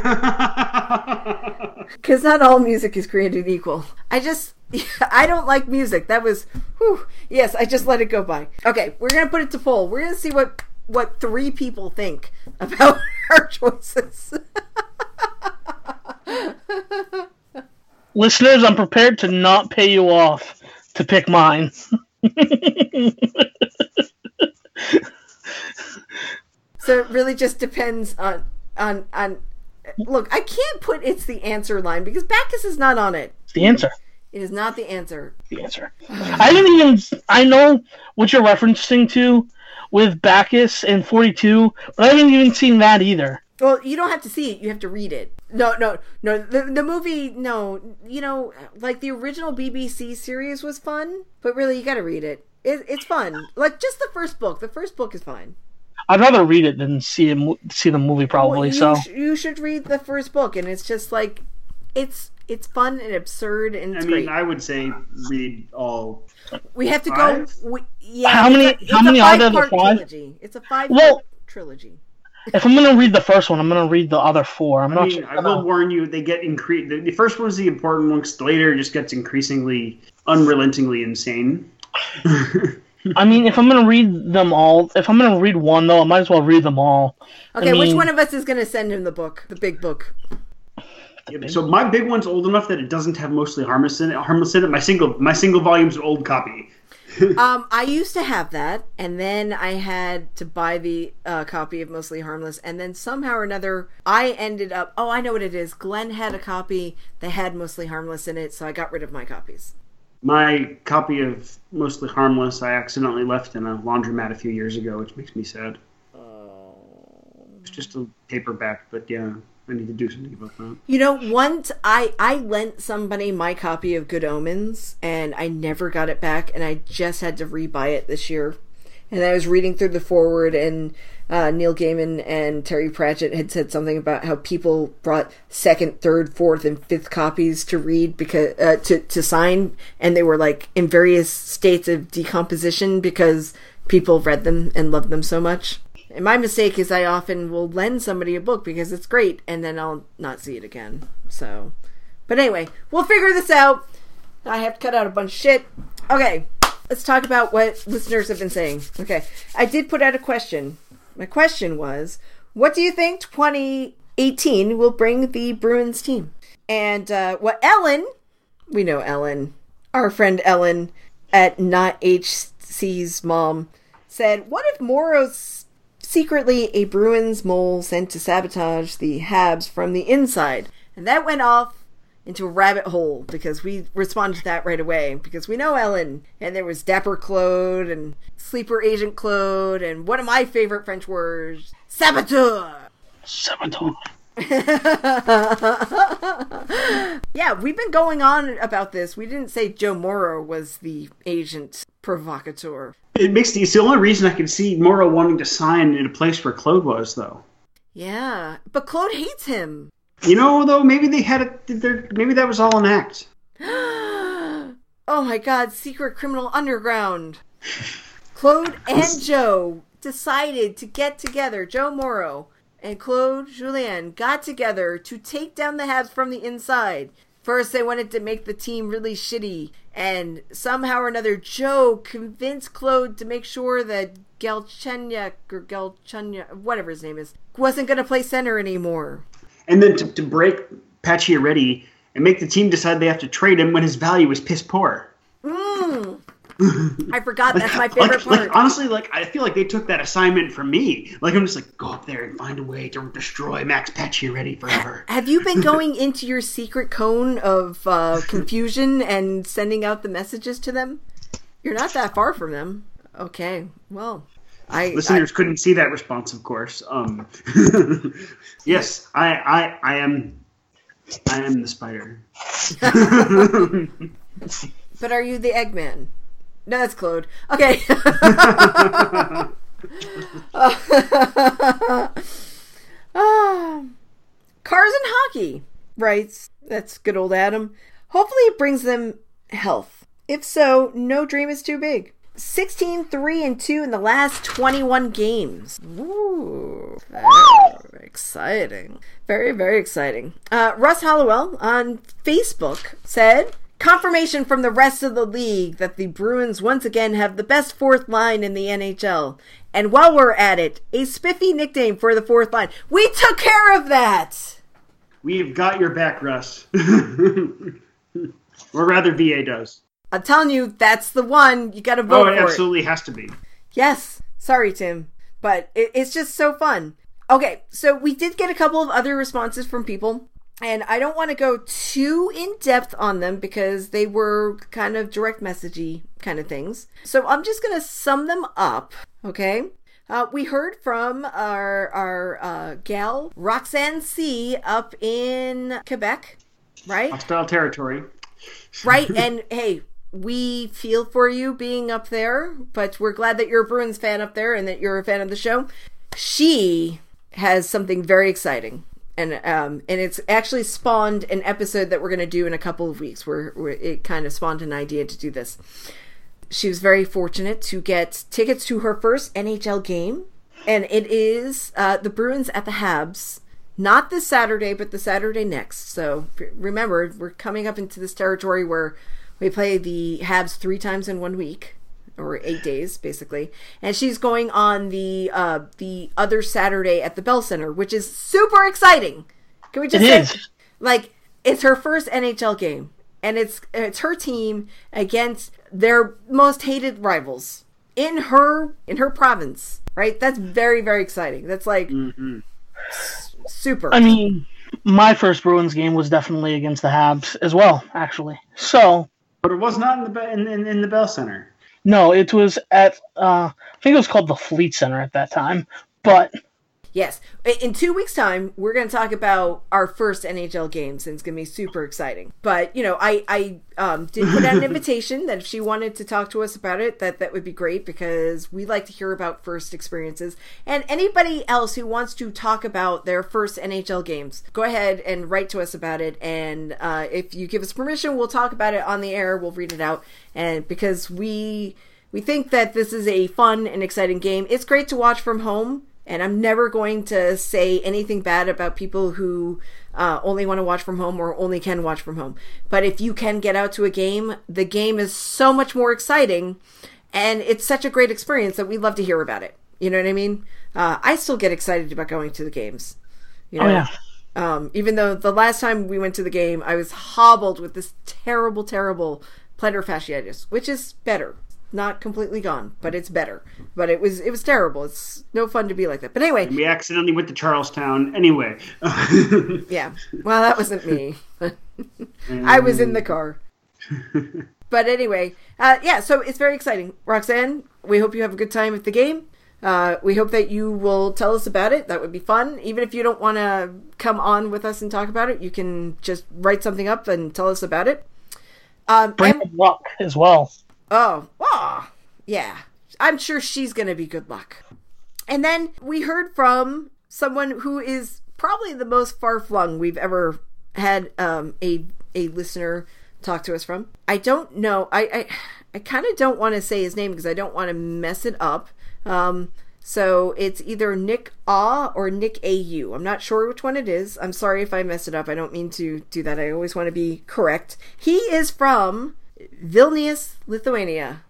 because not all music is created equal. I just. I don't like music. That was, whew, yes. I just let it go by. Okay, we're gonna put it to poll. We're gonna see what what three people think about our choices. Listeners, I'm prepared to not pay you off to pick mine. so it really just depends on on on. Look, I can't put it's the answer line because Backes is not on it. the answer. It is not the answer. The answer. I didn't even. I know what you're referencing to with Backes and 42, but I haven't even seen that either. Well, you don't have to see it; you have to read it. No, no, no. The the movie, no. You know, like the original BBC series was fun, but really, you got to read it. it. It's fun. Like just the first book. The first book is fine. I'd rather read it than see a, see the movie, probably. Well, you, so sh- you should read the first book, and it's just like it's it's fun and absurd, and I mean, great. I would say read all. we have to Five? go. We, yeah, How many- how many are there, the five? Trilogy. It's a five Well- trilogy. If I'm gonna read the first one, I'm gonna read the other four. I'm I not. mean, sure. I will warn you, they get incre- the, the first one's the important one, 'cause later it just gets increasingly, unrelentingly insane. I mean, if I'm gonna read them all, if I'm gonna read one though, I might as well read them all. I Okay, which one of us is going to send him the book, the big book? Yeah, so my big one's old enough that it doesn't have mostly harmless in it. Harmless in it. My single, my single volume's an old copy. Um, I used to have that, and then I had to buy the uh, copy of Mostly Harmless, and then somehow or another, I ended up. Oh, I know what it is. Glenn had a copy that had Mostly Harmless in it, so I got rid of my copies. My copy of Mostly Harmless I accidentally left in a laundromat a few years ago, which makes me sad. Um It's just a paperback, but yeah, I need to do something about that. You know, once I I lent somebody my copy of Good Omens, and I never got it back, and I just had to rebuy it this year. And I was reading through the forward, and uh, Neil Gaiman and Terry Pratchett had said something about how people brought second, third, fourth, and fifth copies to read because uh, to to sign, and they were like in various states of decomposition because people read them and loved them so much. And my mistake is I often will lend somebody a book because it's great, and then I'll not see it again. So, but anyway, we'll figure this out. I have to cut out a bunch of shit. Okay, let's talk about what listeners have been saying. Okay, I did put out a question. My question was, what do you think 2018 will bring the Bruins team? And uh, what Ellen, we know Ellen, our friend Ellen at Not HC's mom, said, what if Morrow's secretly a Bruins mole sent to sabotage the Habs from the inside? And that went off into a rabbit hole because we responded to that right away because we know Ellen and there was Dapper Claude and Sleeper Agent Claude and one of my favorite French words, saboteur. Saboteur. Yeah, we've been going on about this. We didn't say Joe Morrow was the agent provocateur. It makes the, it's the only reason I can see Morrow wanting to sign in a place where Claude was, though. Yeah, but Claude hates him. You know, though, maybe they had a, maybe that was all an act. oh my god, secret criminal underground. Claude and Joe decided to get together. Joe Morrow and Claude Julien got together to take down the Habs from the inside. First, they wanted to make the team really shitty, and somehow or another, Joe convinced Claude to make sure that Galchenyuk or Galchenyuk, whatever his name is, wasn't going to play center anymore. And then to, to break Pacioretty and make the team decide they have to trade him when his value is piss poor. Mm. I forgot. That's my favorite like, part. like honestly, like I feel like they took that assignment from me. Like I'm just like go up there and find a way to destroy Max Pacioretty forever. Have you been going into your secret cone of uh, confusion and sending out the messages to them? You're not that far from them. Okay, well, I, Listeners couldn't see that response, of course. Um, yes, I, I, I am, I am the spider. But are you the Eggman? No, that's Claude. Okay. Ah. Cars and hockey, writes. That's good old Adam. Hopefully, it brings them health. If so, no dream is too big. 16 3 and 2 in the last 21 games. Ooh, very exciting. Very, very exciting. Uh, Russ Hollowell on Facebook said, Confirmation from the rest of the league that the Bruins once again have the best fourth line in the NHL. And while we're at it, a spiffy nickname for the fourth line. We took care of that! We've got your back, Russ. or rather, VA does. I'm telling you, that's the one. You gotta Oh, vote it for it. absolutely has to be. Yes. Sorry, Tim. But it, it's just so fun. Okay, so we did get a couple of other responses from people. And I don't want to go too in depth on them because they were kind of direct messagey kind of things. So I'm just going to sum them up. Okay. Uh, we heard from our our uh, gal Roxanne C up in Quebec, right? Hostile territory. right? And hey, we feel for you being up there, but we're glad that you're a Bruins fan up there and that you're a fan of the show. She has something very exciting. And um and it's actually spawned an episode that we're going to do in a couple of weeks where, where it kind of spawned an idea to do this. She was very fortunate to get tickets to her first NHL game and it is uh, the Bruins at the Habs. Not this Saturday, but the Saturday next. So remember, we're coming up into this territory where we play the Habs three times in one week, or eight days, basically. And she's going on the uh, the other Saturday at the Bell Center, which is super exciting. Can we just It say, is. like, it's her first NHL game, and it's it's her team against their most hated rivals in her in her province. Right? That's very very exciting. That's like s- super. I mean, my first Bruins game was definitely against the Habs as well, actually. So, But it was not in the in, in, in the Bell Center. No, it was at, uh, I think it was called the Fleet Center at that time. But Yes. In two weeks' time, we're going to talk about our first NHL games, and it's going to be super exciting. But you know, I I um, did put out an invitation that if she wanted to talk to us about it, that that would be great because we like to hear about first experiences. And anybody else who wants to talk about their first NHL games, go ahead and write to us about it. And uh, if you give us permission, we'll talk about it on the air. We'll read it out, and because we. We think that this is a fun and exciting game. It's great to watch from home and I'm never going to say anything bad about people who uh, only want to watch from home or only can watch from home. But if you can get out to a game, the game is so much more exciting, and it's such a great experience that we love to hear about it. You know what I mean? Uh, I still get excited about going to the games. You know? oh yeah, Um, even though the last time we went to the game, I was hobbled with this terrible, terrible plantar fasciitis, which is better. Not completely gone, but it's better. But it was it was terrible. It's no fun to be like that. But anyway, We accidentally went to Charlestown anyway. yeah. Well, that wasn't me. I was in the car. but anyway, uh, yeah, so it's very exciting. Roxanne, we hope you have a good time at the game. Uh, we hope that you will tell us about it. That would be fun. Even if you don't want to come on with us and talk about it, you can just write something up and tell us about it. Um, Bring Em- them luck as well. Oh, ah, yeah. I'm sure she's going to be good luck. And then we heard from someone who is probably the most far flung we've ever had um, a a listener talk to us from. I don't know. I I, I kind of don't want to say his name because I don't want to mess it up. Um, so it's either Nick Ah or Nick AU. I'm not sure which one it is. I'm sorry if I mess it up. I don't mean to do that. I always want to be correct. He is from Vilnius, Lithuania.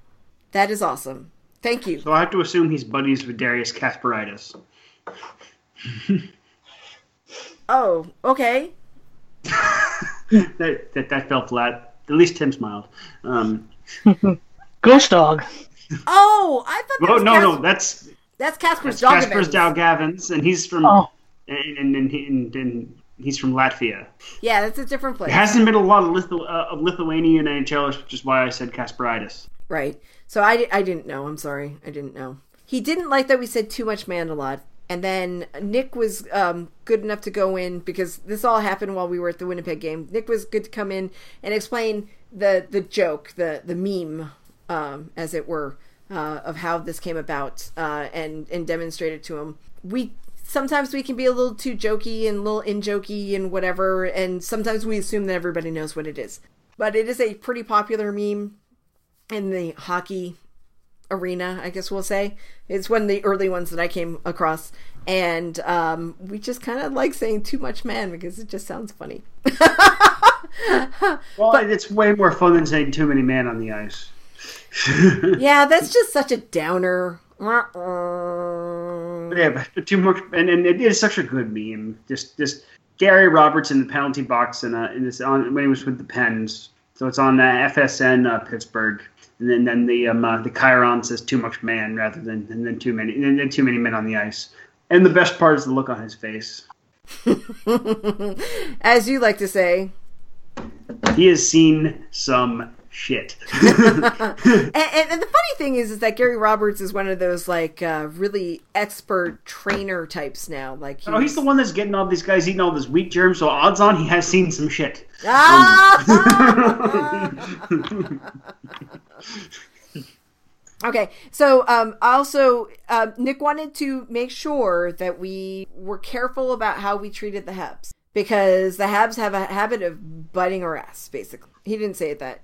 That is awesome. Thank you. So I have to assume he's buddies with Darius Kasparaitis. Oh, okay. that, that that fell flat. At least Tim smiled. Um, Ghost Dog. Oh, I thought that oh was no, Cas- no, that's that's Casper's that's dog. Kaspars Daugavins, and he's from Oh. and, and, and, and, and he's from Latvia. Yeah, that's a different place. There hasn't been a lot of, Lithu- uh, of Lithuanian NHLers, which is why I said Kasparaitis. Right. So I, I didn't know. I'm sorry. I didn't know. He didn't like that we said too much man a lot. And then Nick was um, good enough to go in because this all happened while we were at the Winnipeg game. Nick was good to come in and explain the the joke, the the meme, um, as it were, uh, of how this came about, uh, and and demonstrate it to him. We sometimes we can be a little too jokey and a little in jokey and whatever, and sometimes we assume that everybody knows what it is. But it is a pretty popular meme in the hockey arena, I guess we'll say. It's one of the early ones that I came across. And um, we just kind of like saying too much man because it just sounds funny. Well, it's way more fun than saying too many men on the ice. yeah, that's just such a downer. Yeah, but too much, and, and it is such a good meme. Just, just Gary Roberts in the penalty box, and uh, in this on when he was with the Pens. So it's on uh, FSN uh, Pittsburgh, and then then the um, uh, the Chiron says too much man rather than than, than too many than, than too many men on the ice. And the best part is the look on his face. As you like to say. He has seen some shit. And, and, and the funny thing is, is that Gary Roberts is one of those like uh, really expert trainer types now. Like oh, he's the one that's getting all these guys eating all this wheat germs. So odds on he has seen some shit. Ah! Okay, so um, also um, Nick wanted to make sure that we were careful about how we treated the Habs because the Habs have a habit of biting our ass. Basically, he didn't say it that.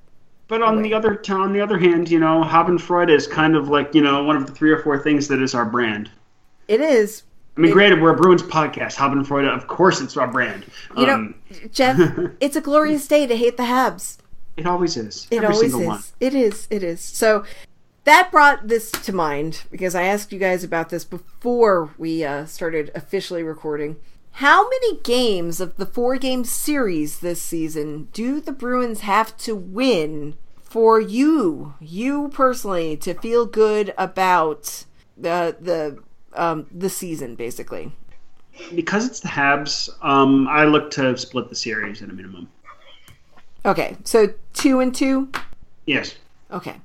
But on the other on the other hand, you know, Habenfreude is kind of like you know one of the three or four things that is our brand. It is. I mean, granted, we're a Bruins podcast. Habenfreude, of course, it's our brand. You know, Um, Jeff, it's a glorious day to hate the Habs. It always is. It Every always single is. one. It is. It is. So that brought this to mind because I asked you guys about this before we uh, started officially recording. How many games of the four game series this season do the Bruins have to win for you, you personally, to feel good about the the um, the season, basically? Because it's the Habs, um, I look to split the series at a minimum. Okay, so two and two. Yes. Okay.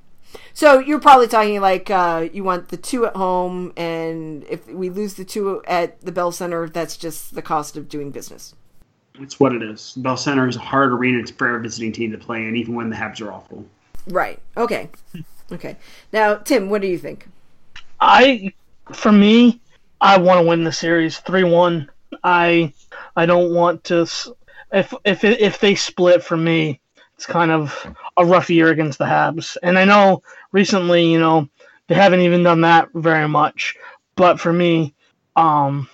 So you're probably talking like uh, you want the two at home, and if we lose the two at the Bell Center, that's just the cost of doing business. It's what it is. Bell Center is a hard arena for a visiting team to play in, even when the Habs are awful. Right. Okay. Okay. Now, Tim, what do you think? I, for me, I want to win the series three one. I, I don't want to. S- If if if they split for me, it's kind of a rough year against the Habs. And I know recently, you know, they haven't even done that very much. But for me, um,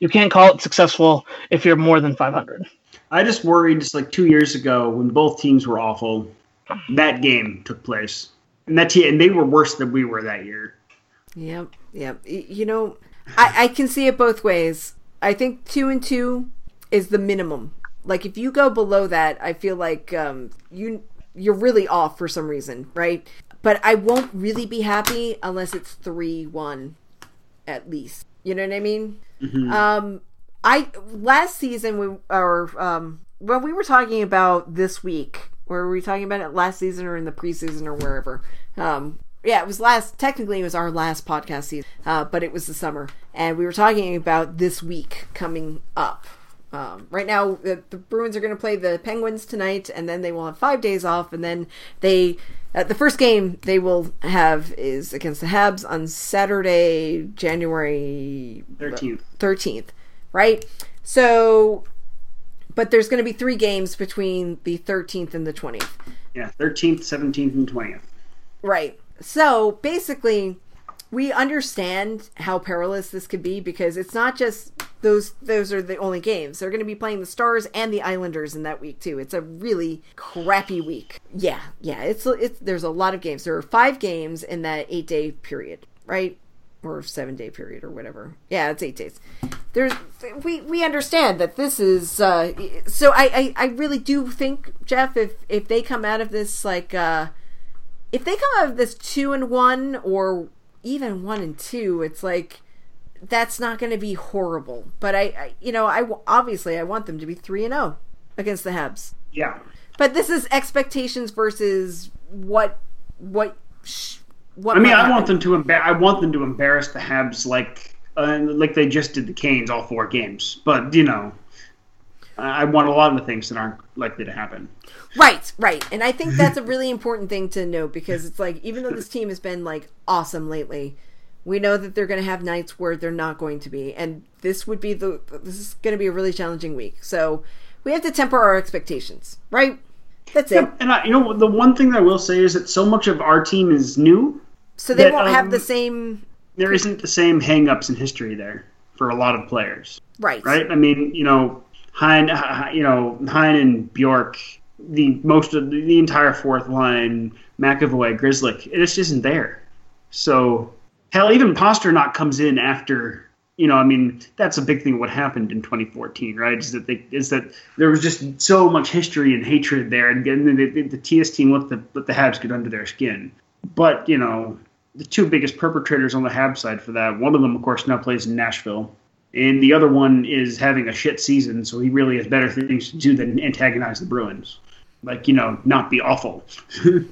you can't call it successful if you're more than 500. I just worried just like two years ago when both teams were awful. That game took place, and that te- and they were worse than we were that year. Yep. Yep. You know, I, I can see it both ways. I think two and two is the minimum. Like if you go below that, I feel like um, you you're really off for some reason, right? But I won't really be happy unless it's three one, at least. You know what I mean? Um, I last season we or um when we were talking about this week, or were we talking about it last season or in the preseason or wherever? Um, yeah, it was last. Technically, it was our last podcast season, uh, but it was the summer, and we were talking about this week coming up. Um, right now, the, the Bruins are going to play the Penguins tonight, and then they will have five days off, and then they. Uh, the first game they will have is against the Habs on Saturday, January 13th. 13th, right? So, but there's going to be three games between the 13th and the 20th. Yeah, 13th, 17th, and 20th. Right. So basically, we understand how perilous this could be because it's not just those those are the only games. They're going to be playing the Stars and the Islanders in that week too. It's a really crappy week. Yeah, yeah. It's it's there's a lot of games. There are five games in that eight day period, right? Or seven day period or whatever. Yeah, it's eight days. There's we we understand that this is uh so I, I I really do think Jeff if if they come out of this like uh if they come out of this two and one or even one and two, it's like that's not going to be horrible. But I, I, you know, I obviously I want them to be three and zero against the Habs. Yeah. But this is expectations versus what what sh- what. I mean, I want them to embar- I want them to embarrass the Habs like uh, like they just did the Canes all four games. But you know, I want a lot of the things that aren't likely to happen. Right, right. And I think that's a really important thing to note because it's like even though this team has been like awesome lately, we know that they're going to have nights where they're not going to be. And this would be the this is going to be a really challenging week. So, we have to temper our expectations, right? That's it. And I, you know, the one thing that I will say is that so much of our team is new. So they that, won't have the um, same There isn't the same hang-ups in history there for a lot of players, right. right? I mean, you know, Hein- you know, Hein and Bjork, the most of the, entire fourth line, McAvoy, Grzelcyk, it just isn't there. So hell, even Pastrnak comes in after. You know, I mean, that's a big thing. What happened in 2014, right? Is that they is that there was just so much history and hatred there, and, and the, the, the TS team let the let the Habs get under their skin. But you know, the two biggest perpetrators on the Habs side for that. One of them, of course, now plays in Nashville, and the other one is having a shit season, so he really has better things to do than antagonize the Bruins. Like you know, not be awful.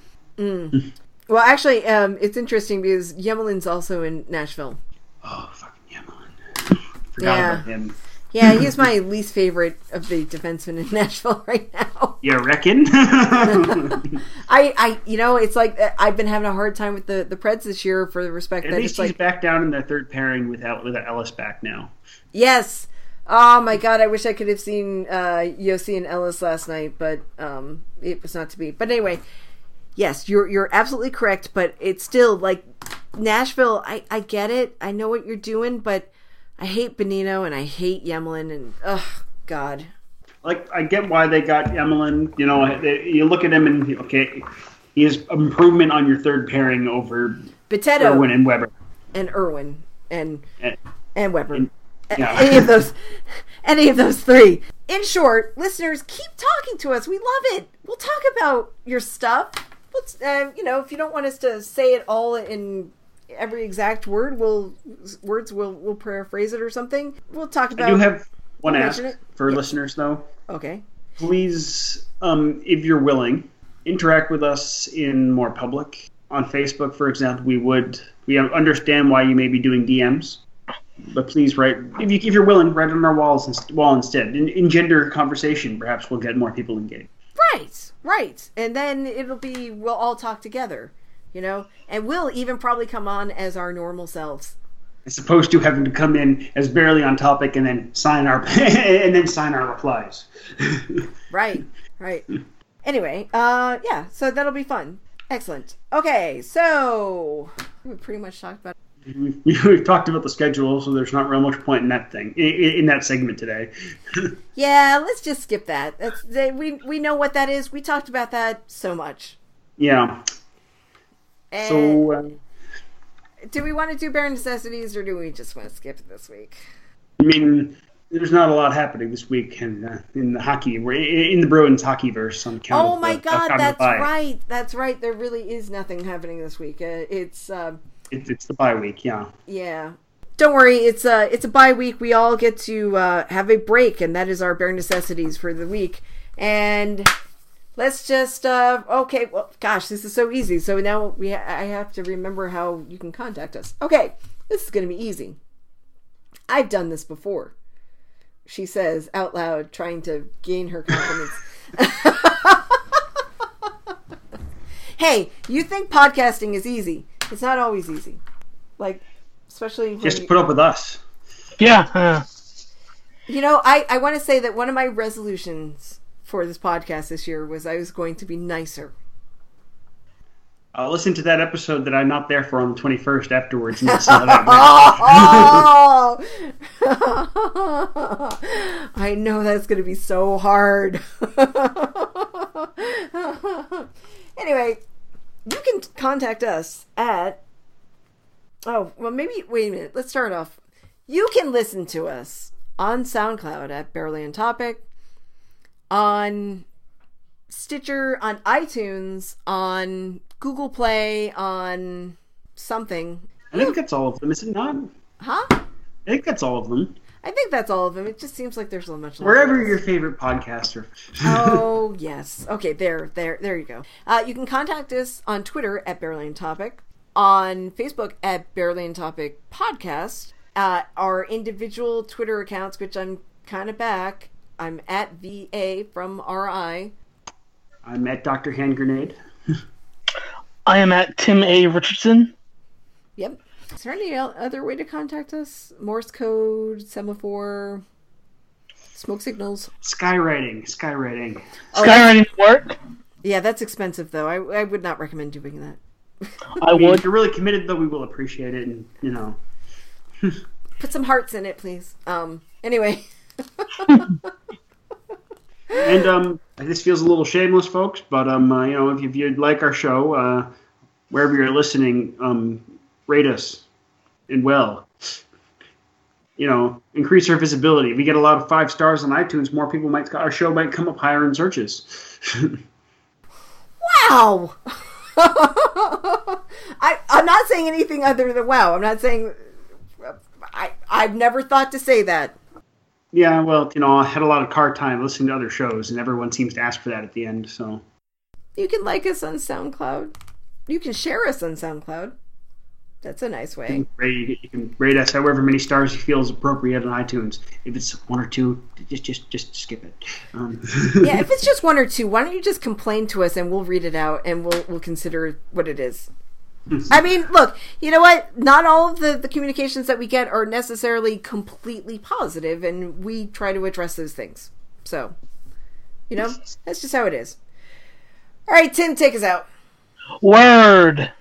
Well, actually, um, it's interesting because Emelin's also in Nashville. oh, fucking Emelin. Forgot Yeah. about him. Yeah, he's my least favorite of the defensemen in Nashville right now. You reckon? I, I, you know, it's like uh, I've been having a hard time with the the Preds this year for the respect At that least it's he's like, back down in their third pairing without El- with Ellis back now. yes. Oh my god, I wish I could have seen uh, Josi and Ellis last night, but um, it was not to be. But anyway, yes, you're you're absolutely correct. But it's still like Nashville. I I get it. I know what you're doing, but I hate Bonino and I hate Emelin and ugh, God. Like I get why they got Emelin. You know, they, you look at him and okay, he is improvement on your third pairing over Potato Irwin and Weber. and Irwin and Eh, and Weber. And- yeah. Any of those, any of those three. In short, listeners, keep talking to us. We love it. We'll talk about your stuff. Let's, uh, you know, if you don't want us to say it all in every exact word, we'll words we'll we'll paraphrase it or something. We'll talk about. I do you have one ask it. for Yeah. listeners though. okay. please, um, if you're willing, interact with us in more public. On Facebook, for example, we would we understand why you may be doing DMs, but please write if, you, if you're willing, write on our walls inst- wall instead. In, engender conversation, perhaps we'll get more people engaged. Right, right. And then it'll be we'll all talk together, you know, and we'll even probably come on as our normal selves. As opposed to having to come in as barely on topic and then sign our and then sign our replies. Right, right. Anyway, uh, yeah, so that'll be fun. Excellent. Okay, so we pretty much talked about. We've, we've talked about the schedule, so there's not real much point in that thing in, in that segment today. Yeah, let's just skip that. That's they, we we know what that is. We talked about that so much. yeah. And So. Uh, do we want to do bare necessities or do we just want to skip it this week? I mean, there's not a lot happening this week in uh, in the hockey in the Bruins hockey verse on Oh my the, god, that's right. That's right. There really is nothing happening this week. Uh, it's. Uh, It's, it's the bye week, yeah. Yeah. Don't worry, it's a it's a bye week. We all get to uh, have a break, and that is our bare necessities for the week. And let's just uh okay, well gosh, this is so easy. So now we ha- I have to remember how you can contact us. Okay, this is going to be easy. I've done this before. She says out loud trying to gain her confidence. hey, you think podcasting is easy. It's not always easy. Like especially Just you- put up with us. Yeah. uh, You know, I, I want to say that one of my resolutions for this podcast this year was I was going to be nicer. I'll listen to that episode that I'm not there for on the 21st afterwards. And listen to that Oh! I know that's going to be so hard. anyway, you can contact us at. Oh, well, maybe. Wait a minute. Let's start off. You can listen to us on SoundCloud at Barely on Topic, on Stitcher, on iTunes, on Google Play, on something. I think that's all of them, is it not? Huh? I think that's all of them. I think that's all of them. It just seems like there's so much. Wherever your favorite podcaster. oh yes. Okay, there, there, there you go. Uh, you can contact us on Twitter at Barely on Topic, on Facebook at Barely on Topic Podcast, uh, our individual Twitter accounts, which I'm kind of back. I'm at VA from RI. I'm at Dr. Hand Grenade. I am at Tim A. Richardson. Yep. Is there any other way to contact us? Morse code, semaphore, smoke signals. Skywriting. Skywriting. Skywriting work. Yeah, that's expensive though. I, I would not recommend doing that. I I mean, would. if you're really committed, though, we will appreciate it. And, you know, Put some hearts in it, please. Um. Anyway. and um, this feels a little shameless, folks, but um, uh, you know, if, if you'd like our show, uh, wherever you're listening, um, rate us and well. You know, increase our visibility. If we get a lot of five stars on iTunes, more people might our show might come up higher in searches. Wow. I I'm not saying anything other than wow. I'm not saying I I've never thought to say that. yeah, well, you know, I had a lot of car time listening to other shows, and everyone seems to ask for that at the end. So You can like us on SoundCloud. You can share us on SoundCloud. That's a nice way. rate, you can rate us however many stars you feel is appropriate on iTunes. If it's one or two, just just just skip it. Um, Yeah, if it's just one or two, why don't you just complain to us and we'll read it out and we'll we'll consider what it is. I mean, look, you know what? Not all of the, the communications that we get are necessarily completely positive, and we try to address those things. So, you know, that's just how it is. All right, Tim, take us out. Word.